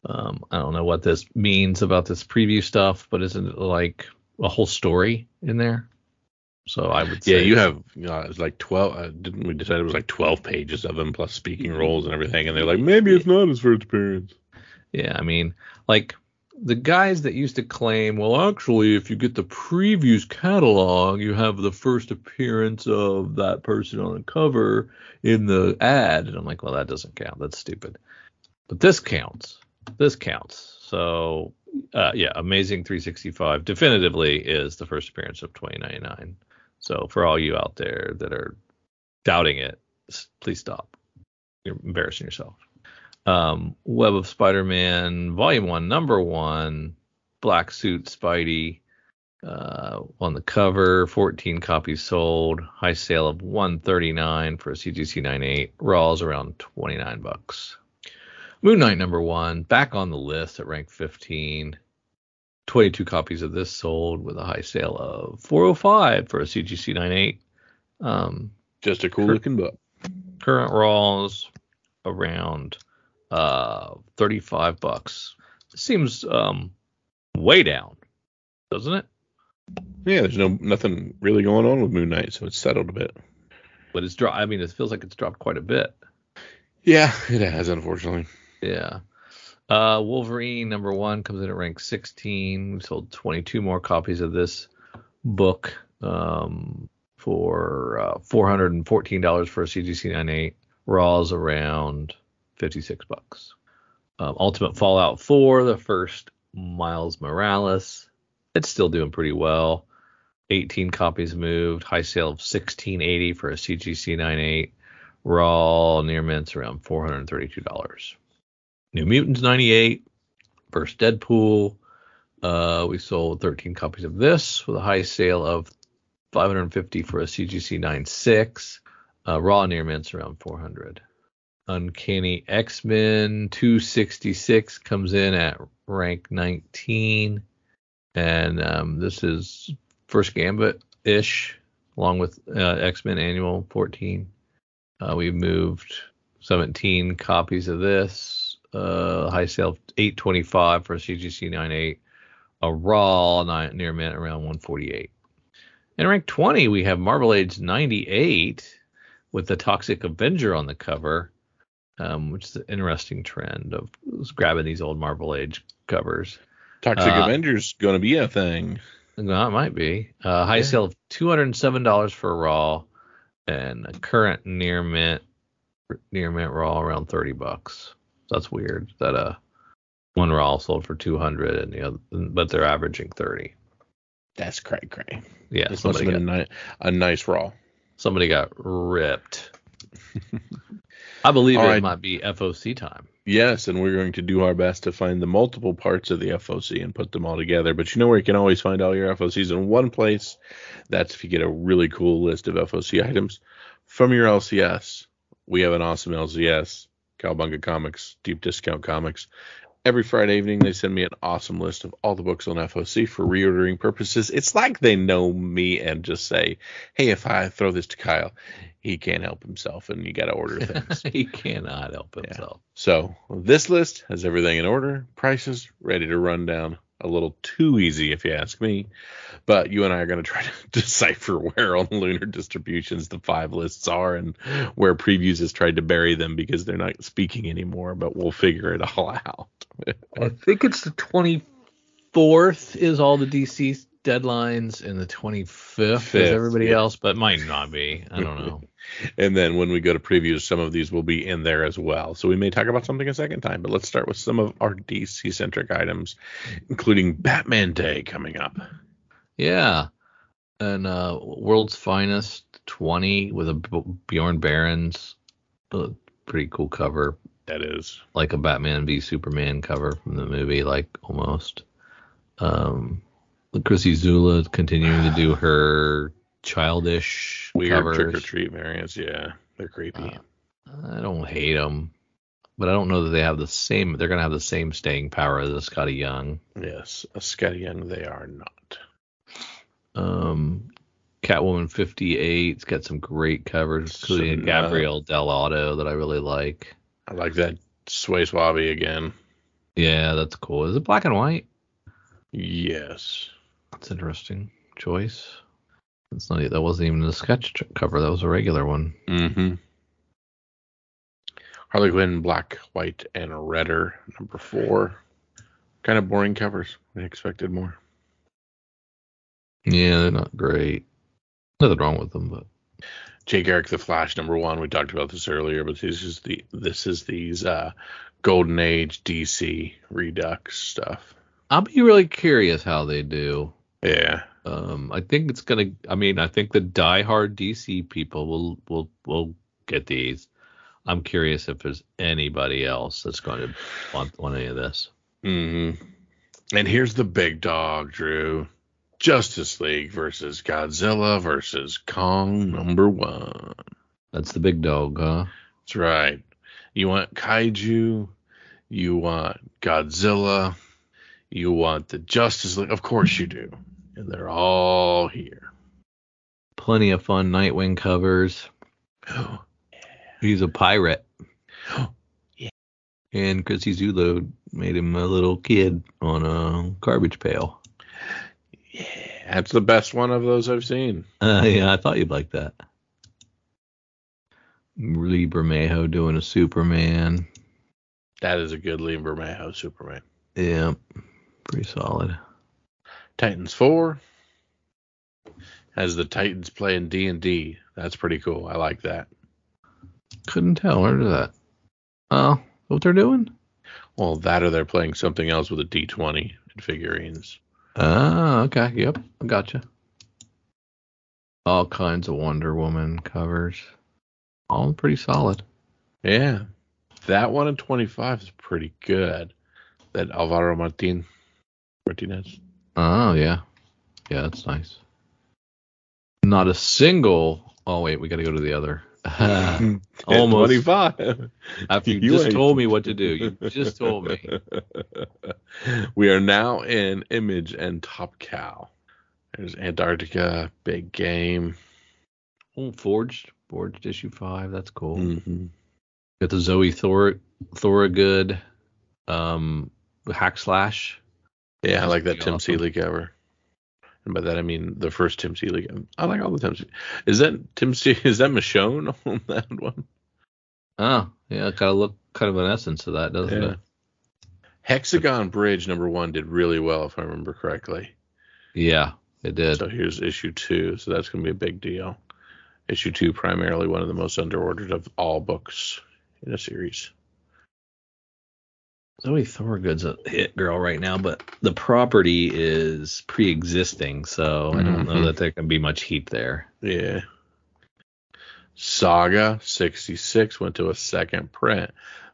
Um, I don't know what this means about this preview stuff, but isn't it like a whole story in there. So I would say Yeah, you have you know, it's like twelve. Uh, didn't we decide it was like twelve pages of them plus speaking roles and everything? And they're like, maybe it's not his first appearance. Yeah, I mean, like the guys that used to claim, well, actually, if you get the previews catalog, you have the first appearance of that person on the cover in the ad. And I'm like, well, that doesn't count. That's stupid. But this counts. This counts. So, uh, yeah, Amazing 365 definitively is the first appearance of 2099. So, for all you out there that are doubting it, please stop. You're embarrassing yourself um, Web of Spider-Man, Volume One, Number One, Black Suit Spidey. Uh, on the cover, 14 copies sold, high sale of 139 for a CGC 98. Raws around 29 bucks. Moon Knight number one, back on the list at rank 15. 22 copies of this sold with a high sale of 405 for a CGC 98. Um, Just a cool Sure. looking book. current raws around uh 35 bucks seems um way down doesn't it Yeah, there's no nothing really going on with Moon Knight, so it's settled a bit. but it's dropped i mean it feels like it's dropped quite a bit Yeah, it has, unfortunately. Yeah. Uh wolverine number one comes in at rank 16 we sold 22 more copies of this book um for uh, $414 for a cgc 98 raws around 56 bucks. Um, ultimate fallout 4 the first miles morales. It's still doing pretty well. 18 copies moved. High sale of 1680 for a cgc 98 raw near mints around $432 new mutants 98 first deadpool uh, we sold 13 copies of this with a high sale of 550 for a cgc 96 uh, raw near mints around 400 Uncanny X Men 266 comes in at rank 19. And um, this is first Gambit ish, along with uh, X Men Annual 14. Uh, we moved 17 copies of this. Uh, high sale of 825 for a CGC 98. A raw nine, near mint around 148. In rank 20, we have Marvel Age 98 with the Toxic Avenger on the cover um, which is an interesting trend of grabbing these old Marvel Age covers. Toxic Uh, Avengers going to be a thing. No, it might be. Uh, high Yeah. sale of two hundred and seven dollars for a raw, and a current near mint near mint raw around thirty bucks. That's weird. That uh one raw sold for two hundred and the other, but they're averaging thirty. That's cray cray. Yeah, This must somebody have been got, a, ni- a nice raw. somebody got ripped. I believe All it right. might be FOC time. Yes, and we're going to do our best to find the multiple parts of the FOC and put them all together. But you know where you can always find all your FOCs in one place? That's if you get a really cool list of FOC items from your LCS. We have an awesome LCS, Cowbunga Comics, Deep Discount Comics. Every Friday evening, they send me an awesome list of all the books on FOC for reordering purposes. It's like they know me and just say, hey, if I throw this to Kyle, he can't help himself and you got to order things. he cannot help Yeah. himself. So this list has everything in order, prices ready to run down. A little too easy, if you ask me. But you and I are going to try to decipher where on lunar distributions the five lists are and where previews has tried to bury them because they're not speaking anymore. But we'll figure it all out. I think it's the 24th is all the DC deadlines, and the 25th is everybody yeah. else, but might not be. I don't know. and then when we go to previews, some of these will be in there as well. So we may talk about something a second time. But let's start with some of our DC centric items, including Batman Day coming up. yeah, and uh, World's Finest 20 with a B- Bjorn Barends, uh, pretty cool cover, That is. like a Batman v Superman cover from the movie, like almost. Um, Chrissie Zullo continuing to do her childish Weird covers. trick or treat variants. Yeah, they're creepy. Uh, I don't hate them, but I don't know that they have the same. They're gonna have the same staying power as a Skottie Young. yes, a Skottie Young, they are not. Um, Catwoman 58's got some great covers, including Some, a uh, Gabriele Dell'Otto that I really like. I like that Sway Swaby again. Yeah, that's cool. Is it black and white? Yes. That's interesting choice. That's not that wasn't even a sketch cover. That was a regular one. Mm-hmm. Harley Quinn, black, white, and redder, number four. Kind of boring covers. I expected more. Yeah, they're not great. Nothing wrong with them, but Jay Garrick the Flash number one. We talked about this earlier, but this is the this is these uh, Golden Age DC Redux stuff. I'll be really curious how they do. Yeah. Um, I think it's gonna. I mean, I think the diehard DC people will will will get these. I'm curious if there's anybody else that's going to want want any of this. Mm-hmm. And here's the big dog, Drew. Justice League versus Godzilla versus Kong number one. That's the big dog, huh? That's right. You want kaiju, you want Godzilla, you want the Justice League. Of course you do. And they're all here. Plenty of fun Nightwing covers. He's a pirate. Yeah. And Chrissie Zullo made him a little kid on a garbage pail. Yeah, that's the best one of those I've seen. Uh, yeah, I thought you'd like that. Lee Bermejo doing a Superman. That is a good Lee Bermejo Superman. Yeah, pretty solid. Titans 4 has the Titans playing D&D. That's pretty cool. I like that. Couldn't tell. Where is that? Oh, what they're doing? Well, that or they're playing something else with a D20 and figurines. Ah, okay. Yep, I gotcha. All kinds of Wonder Woman covers. All pretty solid. Yeah. That one in 25 is pretty good. That Alvaro Martin Martinez. Oh, yeah. Yeah, that's nice. Not a single. Oh, wait, we got to go to the other. Almost. 25. After you, You just ain't- told me what to do. You just told me. we are now in Image and Top Cow. There's Antarctica, Big Game. Oh, Forged. Forged issue five. That's cool. Mm-hmm. Got the Zoe Thor Thorogood um hack slash. Yeah, I like that Tim awesome. Seeley cover. And by that I mean the first Tim Seeley. I like all the Tim. Seeley. Is that Tim? Se- Is that Michonne on that one? Oh, yeah, it gotta look kind of an essence of that, doesn't Yeah. it? Hexagon Bridge number one did really well, if I remember correctly. Yeah, it did. So here's issue two. So that's going to be a big deal. Issue two, primarily one of the most underordered of all books in a series. Zoe Thorogood's a hit girl right now, but the property is pre-existing, so I don't know Mhm. that there can be much heat there. Yeah. Saga 66 went to a second print.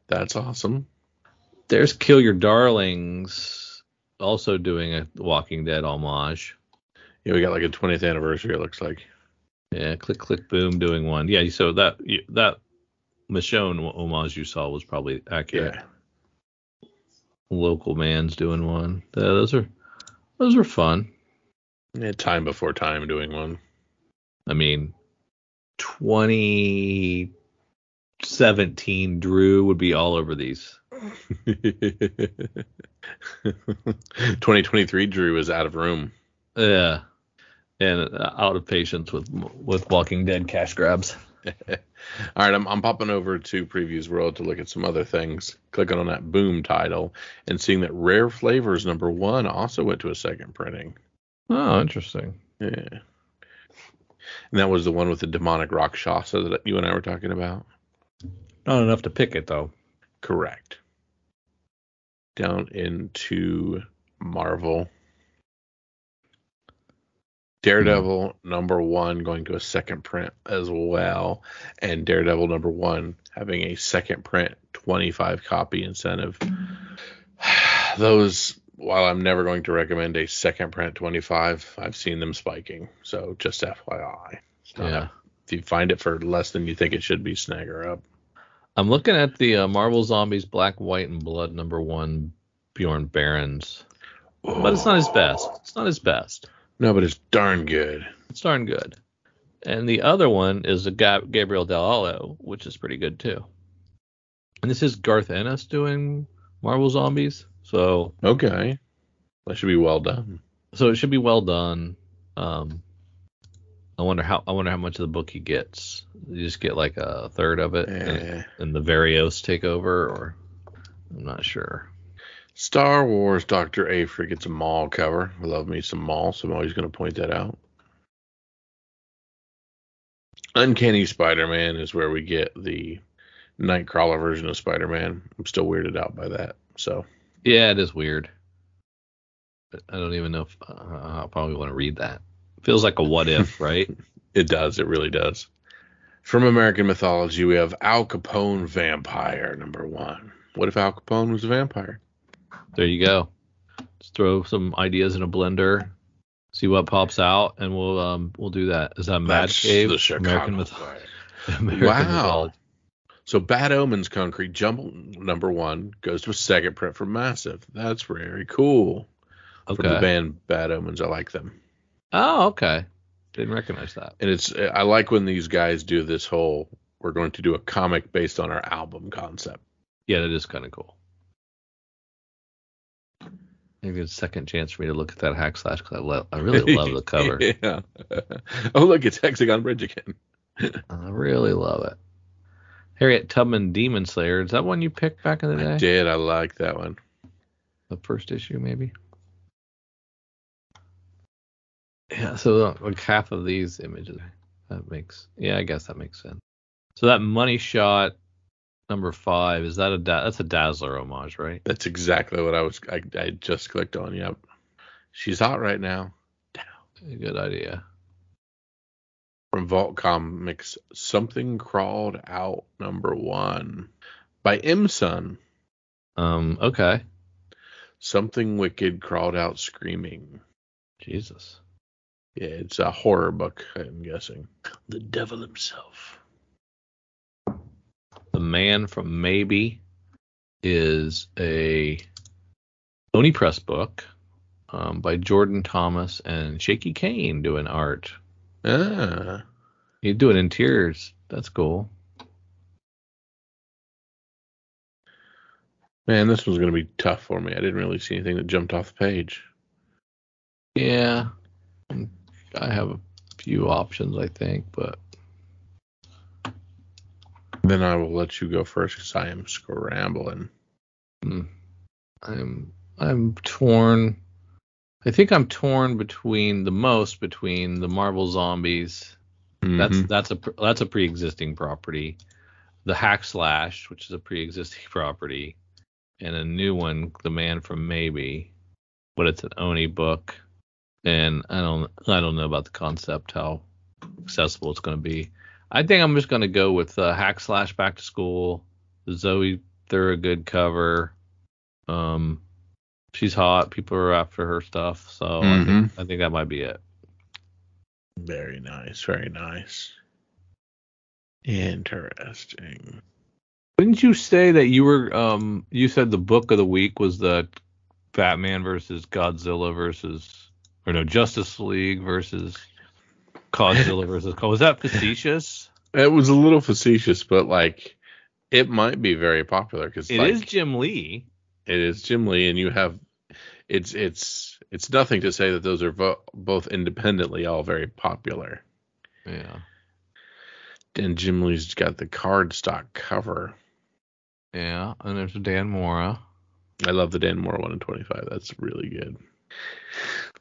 That's awesome. There's Kill Your Darlings, also doing a Walking Dead homage. Yeah, we got like a 20th anniversary, it looks like. Yeah, click click boom doing one. Yeah, so that that Michonne homage you saw was probably accurate. Yeah. Local man's doing one. Uh, those are those are fun. yeah. Time before time doing one. I mean, 2017 Drew would be all over these. 2023 Drew is out of room. Yeah, and out of patience with with Walking Dead cash grabs. All right, I'm, I'm popping over to Previews World to look at some other things. Clicking on that Boom title and seeing that Rare Flavors number one also went to a second printing. Oh, interesting. Yeah. And that was the one with the demonic rock Rakshasa that you and I were talking about. Not enough to pick it though. Correct. Down into Marvel. Daredevil number one going to a second print as well. And Daredevil number one having a second print 25 copy incentive. Those, while I'm never going to recommend a second print 25, I've seen them spiking. So just FYI. Yeah. if you find it for less than you think it should be, snag her up. I'm looking at the uh, Marvel Zombies Black, White, and Blood number one Bjorn Barends, but it's not his best. It's not his best. No, but it's darn good. It's darn good. And the other one is a Gabriele Dell'Otto, which is pretty good too. And this is Garth Ennis doing Marvel Zombies. So Okay. That should be well done. so it should be well done. Um, I wonder how I wonder how much of the book he gets. You just get like a third of it, Eh. and, and the Varios take over, or I'm not sure. Star Wars Dr. Aphra gets a mall cover. I love me some mall, so I'm always going to point that out. Uncanny Spider-Man is where we get the Nightcrawler version of Spider-Man. I'm still weirded out by that. So Yeah, it is weird. But I don't even know if uh, I'll probably want to read that. Feels like a what if, right? it does. It really does. From American mythology, we have Al Capone Vampire number one. What if Al Capone was a vampire? There you go. Just throw some ideas in a blender, see what pops out, and we'll um we'll do that. Is that Mad That's Cave? the Chicago American, myth- Fire. American Wow. mythology. So Bad Omens Concrete Jungle number one goes to a second print from Massive. That's very cool. Okay. From the band Bad Omens, I like them. Oh, okay. Didn't recognize that. And it's I like when these guys do this whole we're going to do a comic based on our album concept. Yeah, that is kind of cool. Maybe a second chance for me to look at that hack slash because I, lo- I really love the cover. yeah. oh look, it's Hexagon Bridge again. I really love it. Harriet Tubman Demon Slayer. Is that one you picked back in the day? I did. I like that one. The first issue, maybe. Yeah. So like half of these images. That makes. Yeah, I guess that makes sense. So that money shot number five is that a da- that's a Dazzler homage, right? That's exactly what I was. I, I just clicked on. Yep. She's hot right now. A good idea. From Vault Comics, Something Crawled Out number one by M Sun. Um. Okay. Something Wicked Crawled Out Screaming. Jesus. Yeah, it's a horror book, I'm guessing. The devil himself. The Man from Maybe is a Oni Press book um, by Jordan Thomas and Shaky Kane doing art. Ah. He's doing interiors. That's cool. Man, this was going to be tough for me. I didn't really see anything that jumped off the page. Yeah. I have a few options, I think, but Then I will let you go first because I am scrambling. mm, I'm I'm torn. I think I'm torn between the most between the Marvel Zombies That's Mhm. that's a that's a pre-existing property. The Hack Slash, which is a pre-existing property, and a new one, The Man from Maybe, but it's an Oni book, and I don't I don't know about the concept how accessible it's going to be. I think I'm just going to go with uh, Hack Slash Back to School, the Zoe Thorogood cover. Um, she's hot. People are after her stuff, so I think I think that might be it. Very nice. Very nice. Interesting. Didn't you say that you were um you said the book of the week was the Batman versus Godzilla versus or no Justice League versus Godzilla versus was that facetious? It was a little facetious, but like it might be very popular because It like, is Jim Lee. it is Jim Lee, and you have it's it's it's nothing to say that those are vo- both independently all very popular. Yeah. And Jim Lee's got the cardstock cover. Yeah, and there's Dan Mora. I love the Dan Mora one in 25. That's really good.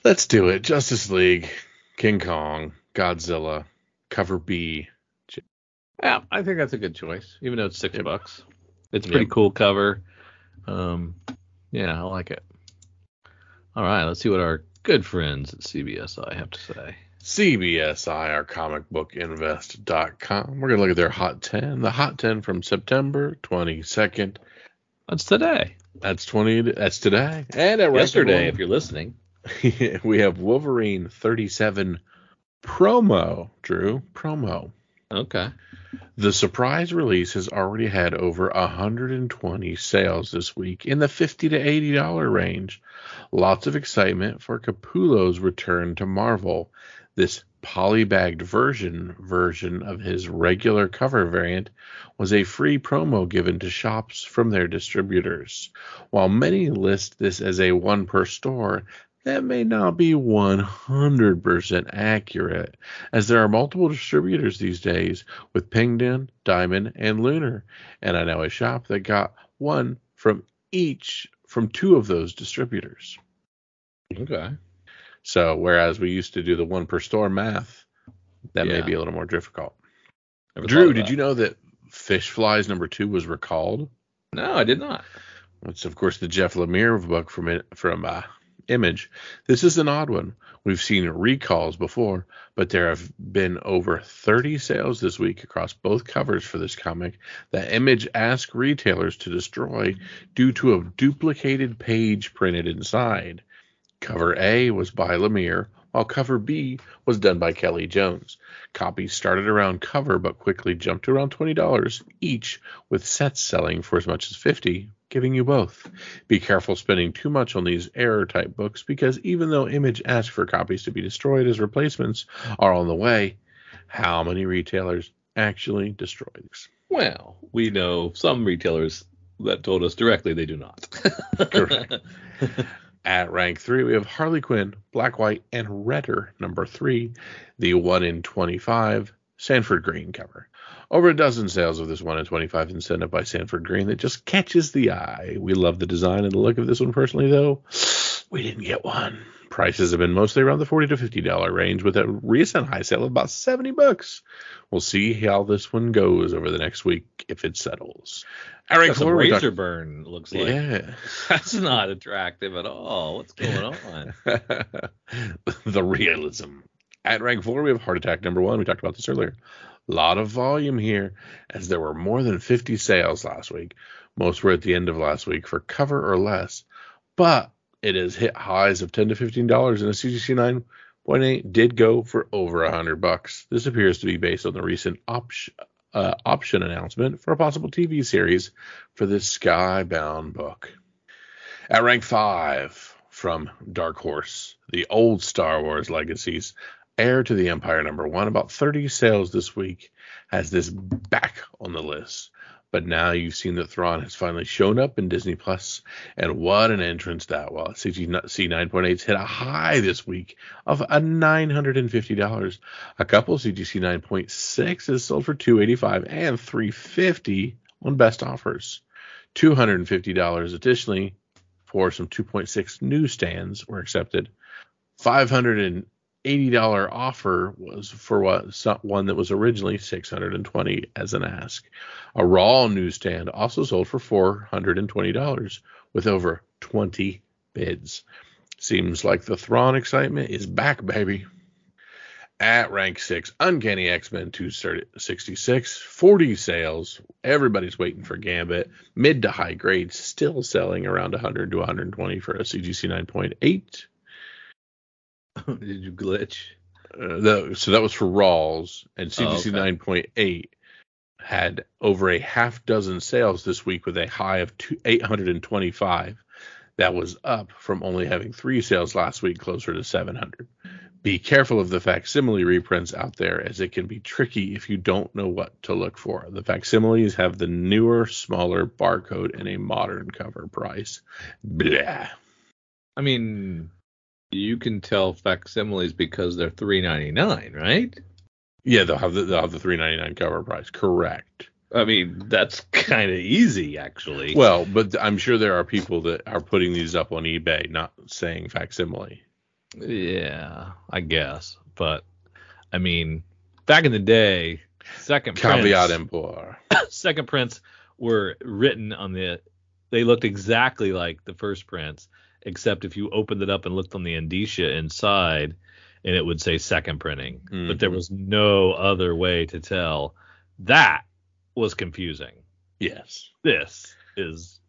Let's do it. Justice League, King Kong, Godzilla, cover B. Yeah, I think that's a good choice, even though it's six Yep. bucks. It's a pretty Yep. cool cover. Um, yeah, I like it. All right, let's see what our good friends at CBSI have to say. CBSI, our comicbookinvest.com. We're going to look at their Hot 10. The Hot 10 from September 22nd. That's today. That's 20. That's today. And at Yesterday, if you're listening. We have Wolverine 37 promo. Drew, promo. Okay. The surprise release has already had over 120 sales this week in the 50 to 80 dollar range. Lots of excitement for Capullo's return to Marvel. This polybagged version version of his regular cover variant was a free promo given to shops from their distributors. While many list this as a one per store, that may not be 100% accurate, as there are multiple distributors these days with Penguin, Diamond, and Lunar, and I know a shop that got one from each from two of those distributors. Okay. So whereas we used to do the one per store math, that may be a little more difficult. Never Drew, did you know that Fish Flies number two was recalled? No, I did not. It's of course the Jeff Lemire book from it from uh, Image. This is an odd one. We've seen recalls before, but there have been over 30 sales this week across both covers for this comic that Image asked retailers to destroy due to a duplicated page printed inside. Cover A was by Lemire, while cover B was done by Kelly Jones. Copies started around cover but quickly jumped to around $20 each, with sets selling for as much as 50, giving you both. Be careful spending too much on these error type books because even though Image asked for copies to be destroyed as replacements are on the way, how many retailers actually destroy these? Well, we know some retailers that told us directly they do not. Correct. At rank three, we have Harley Quinn, Black, White, and Redder, number three, the 1 in 25 Sanford Greene cover. Over a dozen sales of this 1 in 25 incentive by Sanford Greene that just catches the eye. We love the design and the look of this one personally, though. We didn't get one. Prices have been mostly around the 40 to $50 range with a recent high sale of about 70 bucks. We'll see how this one goes over the next week if it settles. At rank Got some razor talk- burn looks like. yeah. That's not attractive at all. What's going on? the realism. At rank four, we have Heart Attack number one. We talked about this earlier. A lot of volume here, as there were more than 50 sales last week. Most were at the end of last week for cover or less, but it has hit highs of 10 to 15 dollars, and a CGC 9.8 did go for over a hundred bucks. This appears to be based on the recent option uh, option announcement for a possible TV series for this Skybound book. At rank five, from Dark Horse, the old Star Wars legacies, Heir to the Empire number one, about 30 sales this week, has this back on the list. But now you've seen that Thrawn has finally shown up in Disney Plus, and what an entrance that was. CGC 9.8's hit a high this week of a $950. A couple CGC 9.6 is sold for 285 and 350 on best offers. $250 additionally for some 2.6 newsstands were accepted. $580 offer was for what one that was originally 620 as an ask. A raw newsstand also sold for $420 with over 20 bids. Seems like the Thrawn excitement is back, baby. At rank 6, Uncanny X-Men 266, 40 sales. Everybody's waiting for Gambit. Mid to high grade, still selling around 100 to 120 for a CGC 9.8. Did you glitch? Uh, the, so that was for Rawls, and Oh, CGC okay. 9.8 had over a half dozen sales this week with a high of two, 825. That was up from only having three sales last week, closer to 700. Be careful of the facsimile reprints out there, as it can be tricky if you don't know what to look for. The facsimiles have the newer, smaller barcode and a modern cover price. Blah. I mean, you can tell facsimiles because they're three ninety nine, right? Yeah, they'll have the, they'll have the 399 cover price. Correct. I mean, that's kind of easy, actually. Well, but I'm sure there are people that are putting these up on eBay, not saying facsimile. yeah, I guess. But I mean, back in the day, second Caveat emptor. second prints were written on the. They looked exactly like the first prints, except if you opened it up and looked on the indicia inside, and it would say second printing. But there Mhm. was no other way to tell. That was confusing. Yes. This is,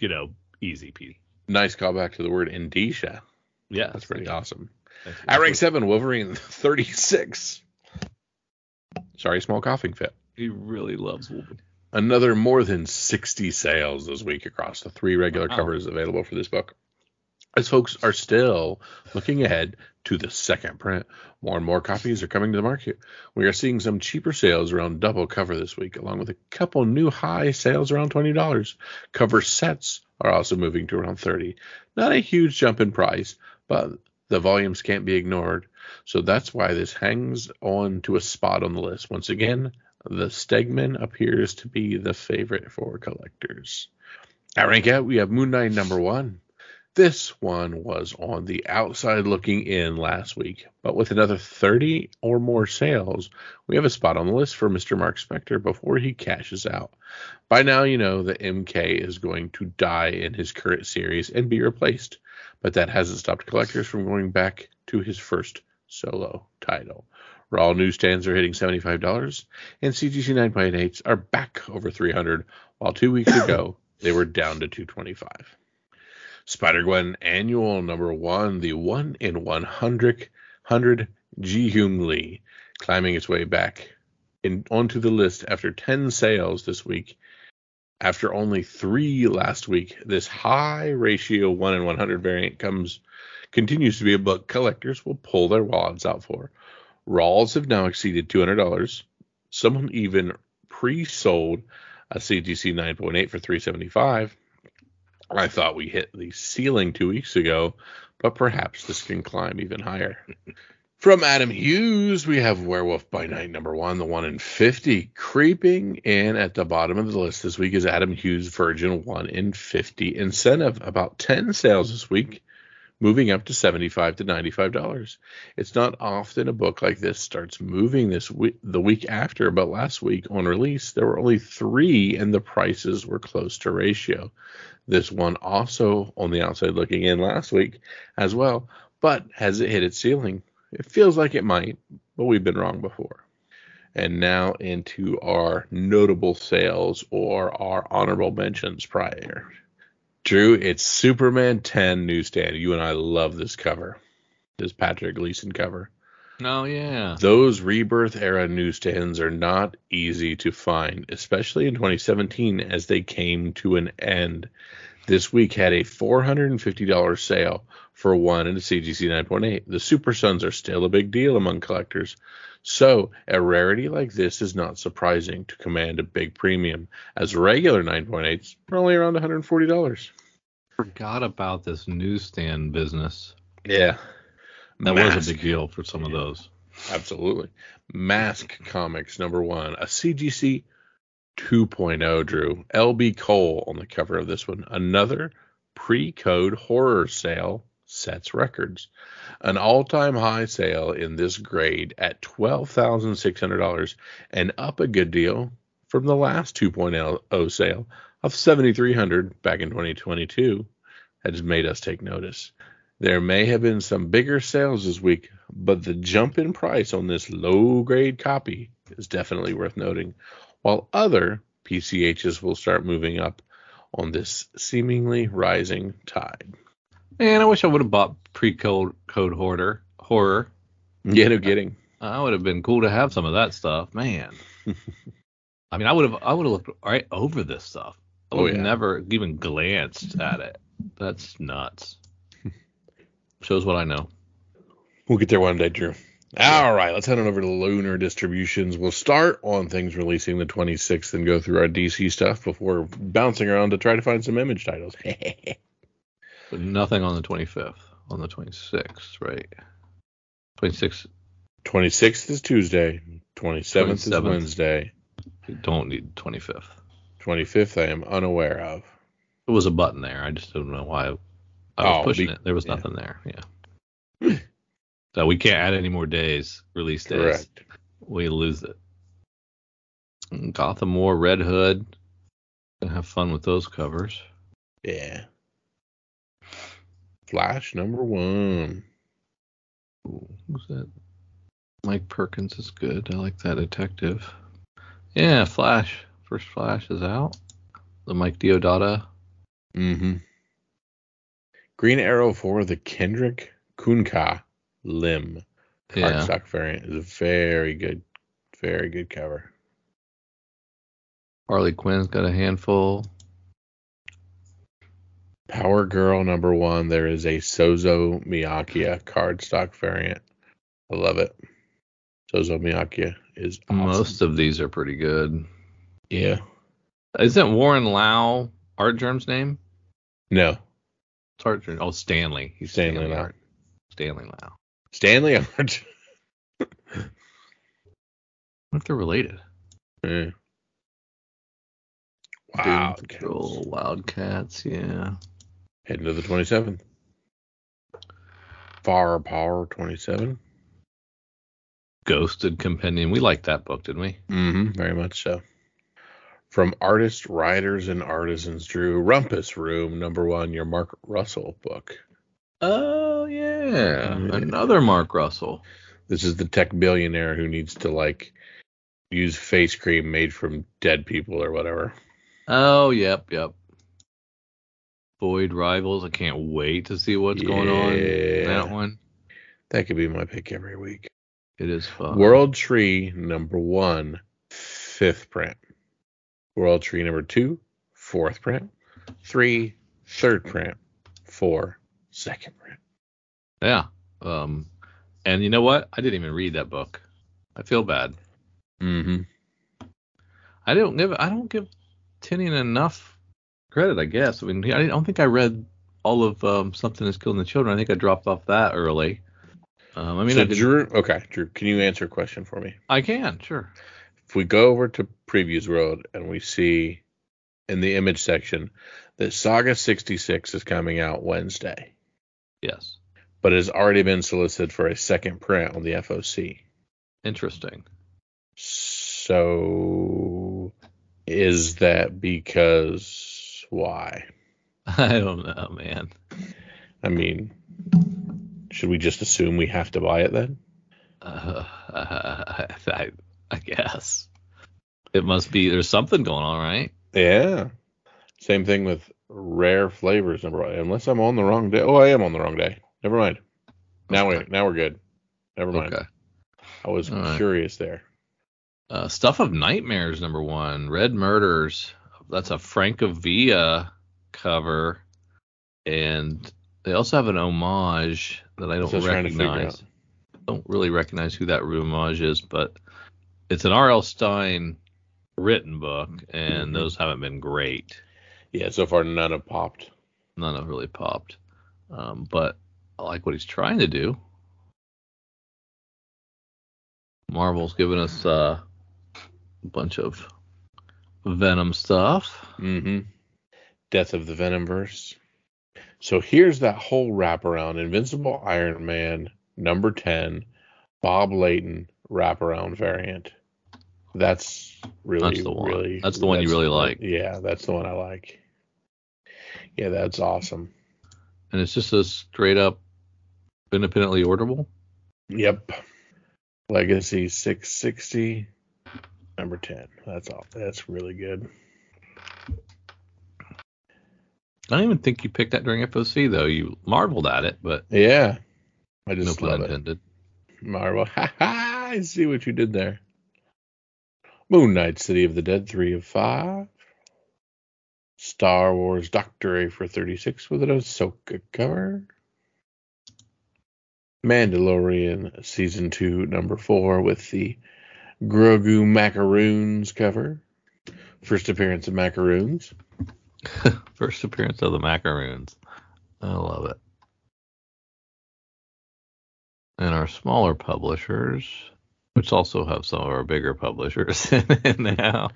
you know, easy peasy. Nice callback to the word indicia. Yeah, That's pretty awesome. Thank. At rank seven, Wolverine 36. Sorry, small coughing fit. He really loves Wolverine. Another more than 60 sales this week across the three regular Wow. covers available for this book. As folks are still looking ahead to the second print, more and more copies are coming to the market. We are seeing some cheaper sales around double cover this week, along with a couple new high sales around $20. Cover sets are also moving to around 30 Not a huge jump in price, but the volumes can't be ignored. So that's why this hangs on to a spot on the list. Once again, the Stegman appears to be the favorite for collectors. At rank out, we have Moon Knight number one. This one was on the outside looking in last week, but with another 30 or more sales, we have a spot on the list for Mr. Mark Spector before he cashes out. By now, you know that MK is going to die in his current series and be replaced, but that hasn't stopped collectors from going back to his first solo title. Raw newsstands are hitting $75, and CGC 9.8s are back over 300, while two weeks ago they were down to 225. Spider Gwen Annual number one, the one in 100, 100 Jeehyung Lee, climbing its way back in, onto the list after 10 sales this week. After only three last week, this high ratio 1 in 100 variant comes continues to be a book collectors will pull their wallets out for. Raws have now exceeded $200. Someone even pre-sold a CGC 9.8 for 375 I thought we hit the ceiling two weeks ago, but perhaps this can climb even higher. From Adam Hughes, we have Werewolf by Night number one, the one in 50. Creeping in at the bottom of the list this week is Adam Hughes Virgin 1 in 50 incentive. About 10 sales this week moving up to 75 to 95 dollars. It's not often a book like this starts moving this week, the week after, but last week on release there were only 3 and the prices were close to ratio. This one also on the outside looking in last week as well, but has it hit its ceiling? It feels like it might, but we've been wrong before. And now into our notable sales or our honorable mentions prior Drew, it's Superman 10 newsstand. You and I love this cover, this Patrick Gleason cover. Oh, yeah. Those rebirth era newsstands are not easy to find, especially in 2017 as they came to an end. This week had a $450 sale for one in a CGC 9.8. The Super Sons are still a big deal among collectors. So, a rarity like this is not surprising to command a big premium, as regular 9.8s are only around $140. Forgot about this newsstand business. Yeah. That Mask. was a big deal for some of those. Absolutely. Mask Comics number one, a CGC 2.0, Drew. LB Cole on the cover of this one. Another pre code horror sale sets records. An all time high sale in this grade at $12,600 and up a good deal from the last 2.0 sale of 7300 back in 2022 has made us take notice. There may have been some bigger sales this week, but the jump in price on this low grade copy is definitely worth noting, while other PCHs will start moving up on this seemingly rising tide. Man, I wish I would have bought pre-code code hoarder horror. Yeah, no kidding. I would have been cool to have some of that stuff, man. I mean, I would have I would have looked right over this stuff. I would oh, yeah. never even glanced at it. That's nuts. Shows what I know. We'll get there one day, Drew. All right, let's head on over to Lunar Distributions. We'll start on things releasing the 26th and go through our DC stuff before bouncing around to try to find some image titles. But nothing on the 25th. On the 26th, right? 26th. 26th is Tuesday. 27th, 27th. is Wednesday. You don't need 25th. 25th, I am unaware of. It was a button there. I just don't know why I, was oh, pushing be, it. There was nothing yeah. there. Yeah. so we can't add any more days, release days. Correct. We lose it. Gotham War, Red Hood. Gonna have fun with those covers. Yeah. Flash number one. Ooh, who's that? Mike Perkins is good. I like that detective. Yeah, Flash. First Flash is out. The Mike Deodato. Mm-hmm. Green Arrow for the Kendrick Kunkka Lim. Cardstock yeah. variant is a very good, very good cover. Harley Quinn's got a handful. Power Girl number one. There is a Sozomaika cardstock variant. I love it. Sozomaika is awesome. Most of these are pretty good. Yeah. Isn't Warren Lau Artgerm's name? No. Artgerm. Oh, Stanley. He's Stanley, Stanley Lau. Stanley Lau. Stanley Art. What if they're related? Yeah. Patrol, Wildcats, yeah. Heading to the 27th. Fire Power 27. Ghosted Compendium. We liked that book, didn't we? Mm-hmm. Very much so. From artists, writers, and artisans, Drew Rumpus Room, number one, your Mark Russell book. Oh yeah, Yeah. another Mark Russell. This is the tech billionaire who needs to like use face cream made from dead people or whatever. Oh yep, yep. Void Rivals. I can't wait to see what's going on in that one. That could be my pick every week. It is fun. World Tree number one, fifth print. World Tree number two, fourth print. Three, third print. Four, second print. Yeah. Um, and you know what? I didn't even read that book. I feel bad. Mm-hmm. I don't give I don't give Tynion enough credit. I guess. I mean, I don't think I read all of um, something that's killing the children. I think I dropped off that early. Um, I mean, so I, Drew, okay, Drew, can you answer a question for me? I can sure. If we go over to Previews World and we see in the image section that Saga 66 is coming out Wednesday, Yes. but it has already been solicited for a second print on the FOC. Interesting. So is that because why? I don't know, man. I mean, should we just assume we have to buy it then? Uh, I, I guess it must be. There's something going on, right? Yeah. Same thing with rare flavors number one. Unless I'm on the wrong day. Oh, I am on the wrong day. Never mind. Now Okay. we now we're good. Never mind. Okay. I was All right. curious there. Uh, Stuff of Nightmares, number one. Red Murders. That's a Francavilla cover. And they also have an homage that I don't what I recognize. don't really recognize who that homage is, but it's an R.L. Stine written book, and Mhm. those haven't been great. Yeah, so far none have popped. None have really popped. Um, but I like what he's trying to do. Marvel's given us uh, a bunch of Venom stuff. Mm-hmm. Death of the Venomverse. So here's that whole wraparound. Invincible Iron Man, number 10, Bob Layton wraparound variant. That's really, That's the one. really. That's the one you really like. Yeah, that's the one I like. Yeah, that's awesome. And it's just a straight up independently orderable. Yep. Legacy 660, number 10. That's all. That's really good. I don't even think you picked that during FOC though. You marveled at it, but Yeah. I just no pun intended. Marvel. Ha ha! I see what you did there. Moon Knight, City of the Dead, 3 of 5. Star Wars Doctor Aphra 36 with an Ahsoka cover. Mandalorian Season 2, number 4 with the Grogu Macaroons cover. First appearance of Macaroons. First appearance of the macaroons. I love it. And our smaller publishers, which also have some of our bigger publishers now.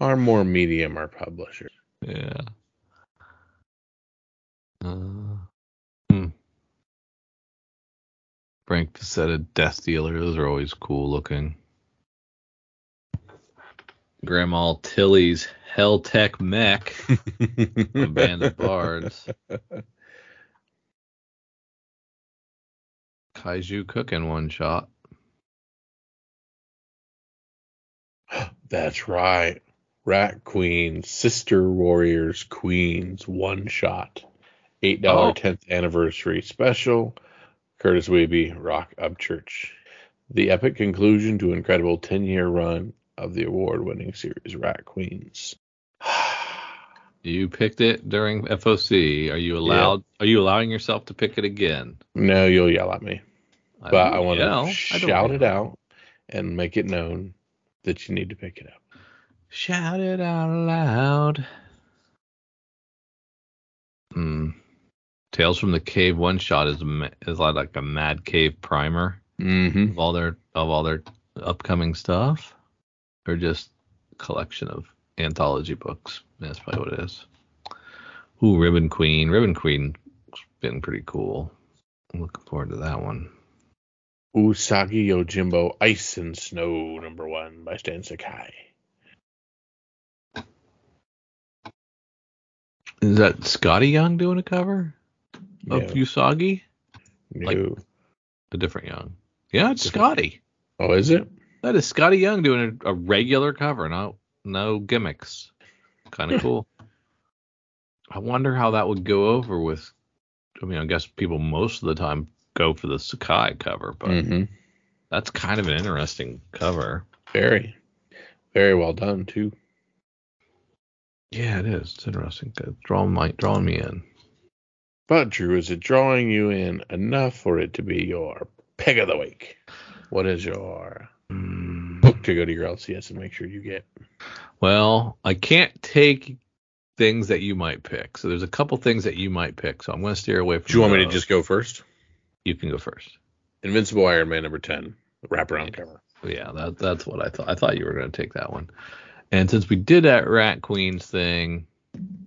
Our more medium are publishers. Yeah. Uh, hmm. Frank Frazetta Death Dealer. Those are always cool looking. Grandma Tilly's Hell Tech Mech. A band of bards. Kaiju cooking one shot. That's right. Rat Queen, Sister Warriors Queens, one shot. $8 Oh. 10th anniversary special. Kurtis Wiebe, Roc Upchurch. The epic conclusion to an incredible 10 year run of the award winning series Rat Queens. You picked it during FOC. Are you allowed? Are you allowing yourself to pick it again? no, you'll yell at me, I but I want yell. to I don't shout it out and make it known that you need to pick it up. Shout it out loud. Hmm. Tales from the Cave one shot is is like a Mad Cave primer Mm-hmm. of all their of all their upcoming stuff, or just collection of anthology books. That's probably what it is. Ooh, Ribbon Queen. Ribbon Queen's been pretty cool. I'm looking forward to that one. Usagi Yojimbo Ice and Snow number one by Stan Sakai. Is that Skottie Young doing a cover No, of Usagi? no. like- A different Young. Yeah, it's Skottie. oh, is it? That is Skottie Young doing a, a regular cover. No, no gimmicks. Kind of cool. I wonder how that would go over with. I mean, I guess people most of the time go for the Sakai cover, but Mm-hmm. that's kind of an interesting cover. Very, very well done too. Yeah, it is. It's interesting. Drawing my drawing me in. But Drew, is it drawing you in enough for it to be your pick of the week? What is your Mm, book to go to your LCS and make sure you get? Well, I can't take things that you might pick. So there's a couple things that you might pick. So I'm going to steer away from. Do you want me to just go first? You can go first. Invincible Iron Man number ten, wraparound cover. Yeah, that that's what I thought. I thought you were going to take that one. And since we did that Rat Queens thing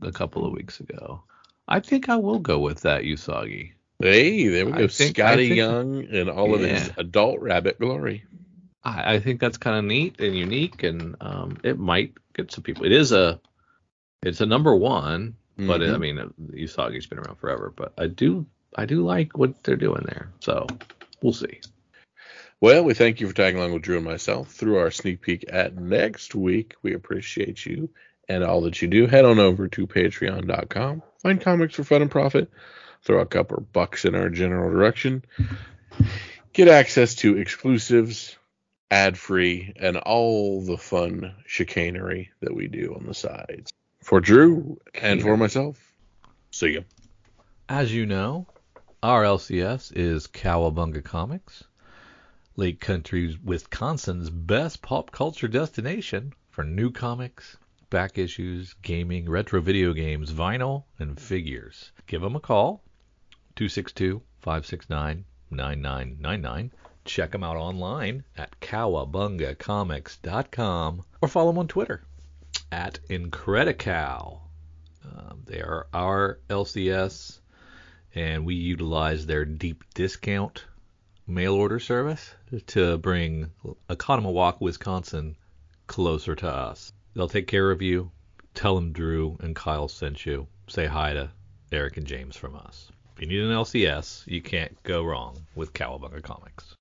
a couple of weeks ago, I think I will go with that Usagi. Hey, there we go. think- Skottie think- Young and all of his adult rabbit glory. I, I think that's kind of neat and unique, and um, it might get some people. It is a, it's a number one, but it, I mean, Usagi's been around forever. But I do, I do like what they're doing there. So we'll see. Well, we thank you for tagging along with Drew and myself through our sneak peek at next week. We appreciate you and all that you do. Head on over to patreon.com. Find comics for fun and profit. Throw a couple bucks in our general direction. Get access to exclusives, ad free, and all the fun chicanery that we do on the sides. For Drew and for myself, see you. As you know, our LCS is Cowabunga Comics, Lake Country, Wisconsin's best pop culture destination for new comics, back issues, gaming, retro video games, vinyl, and figures. Give them a call, 262 569 9999. Check them out online at cowabungacomics.com or follow them on Twitter at Incredicow. Um, they are our LCS and we utilize their deep discount mail order service to bring Oconomowoc, Wisconsin closer to us. They'll take care of you. Tell them Drew and Kyle sent you. Say hi to Eric and James from us. If you need an LCS, you can't go wrong with Cowabunga Comics.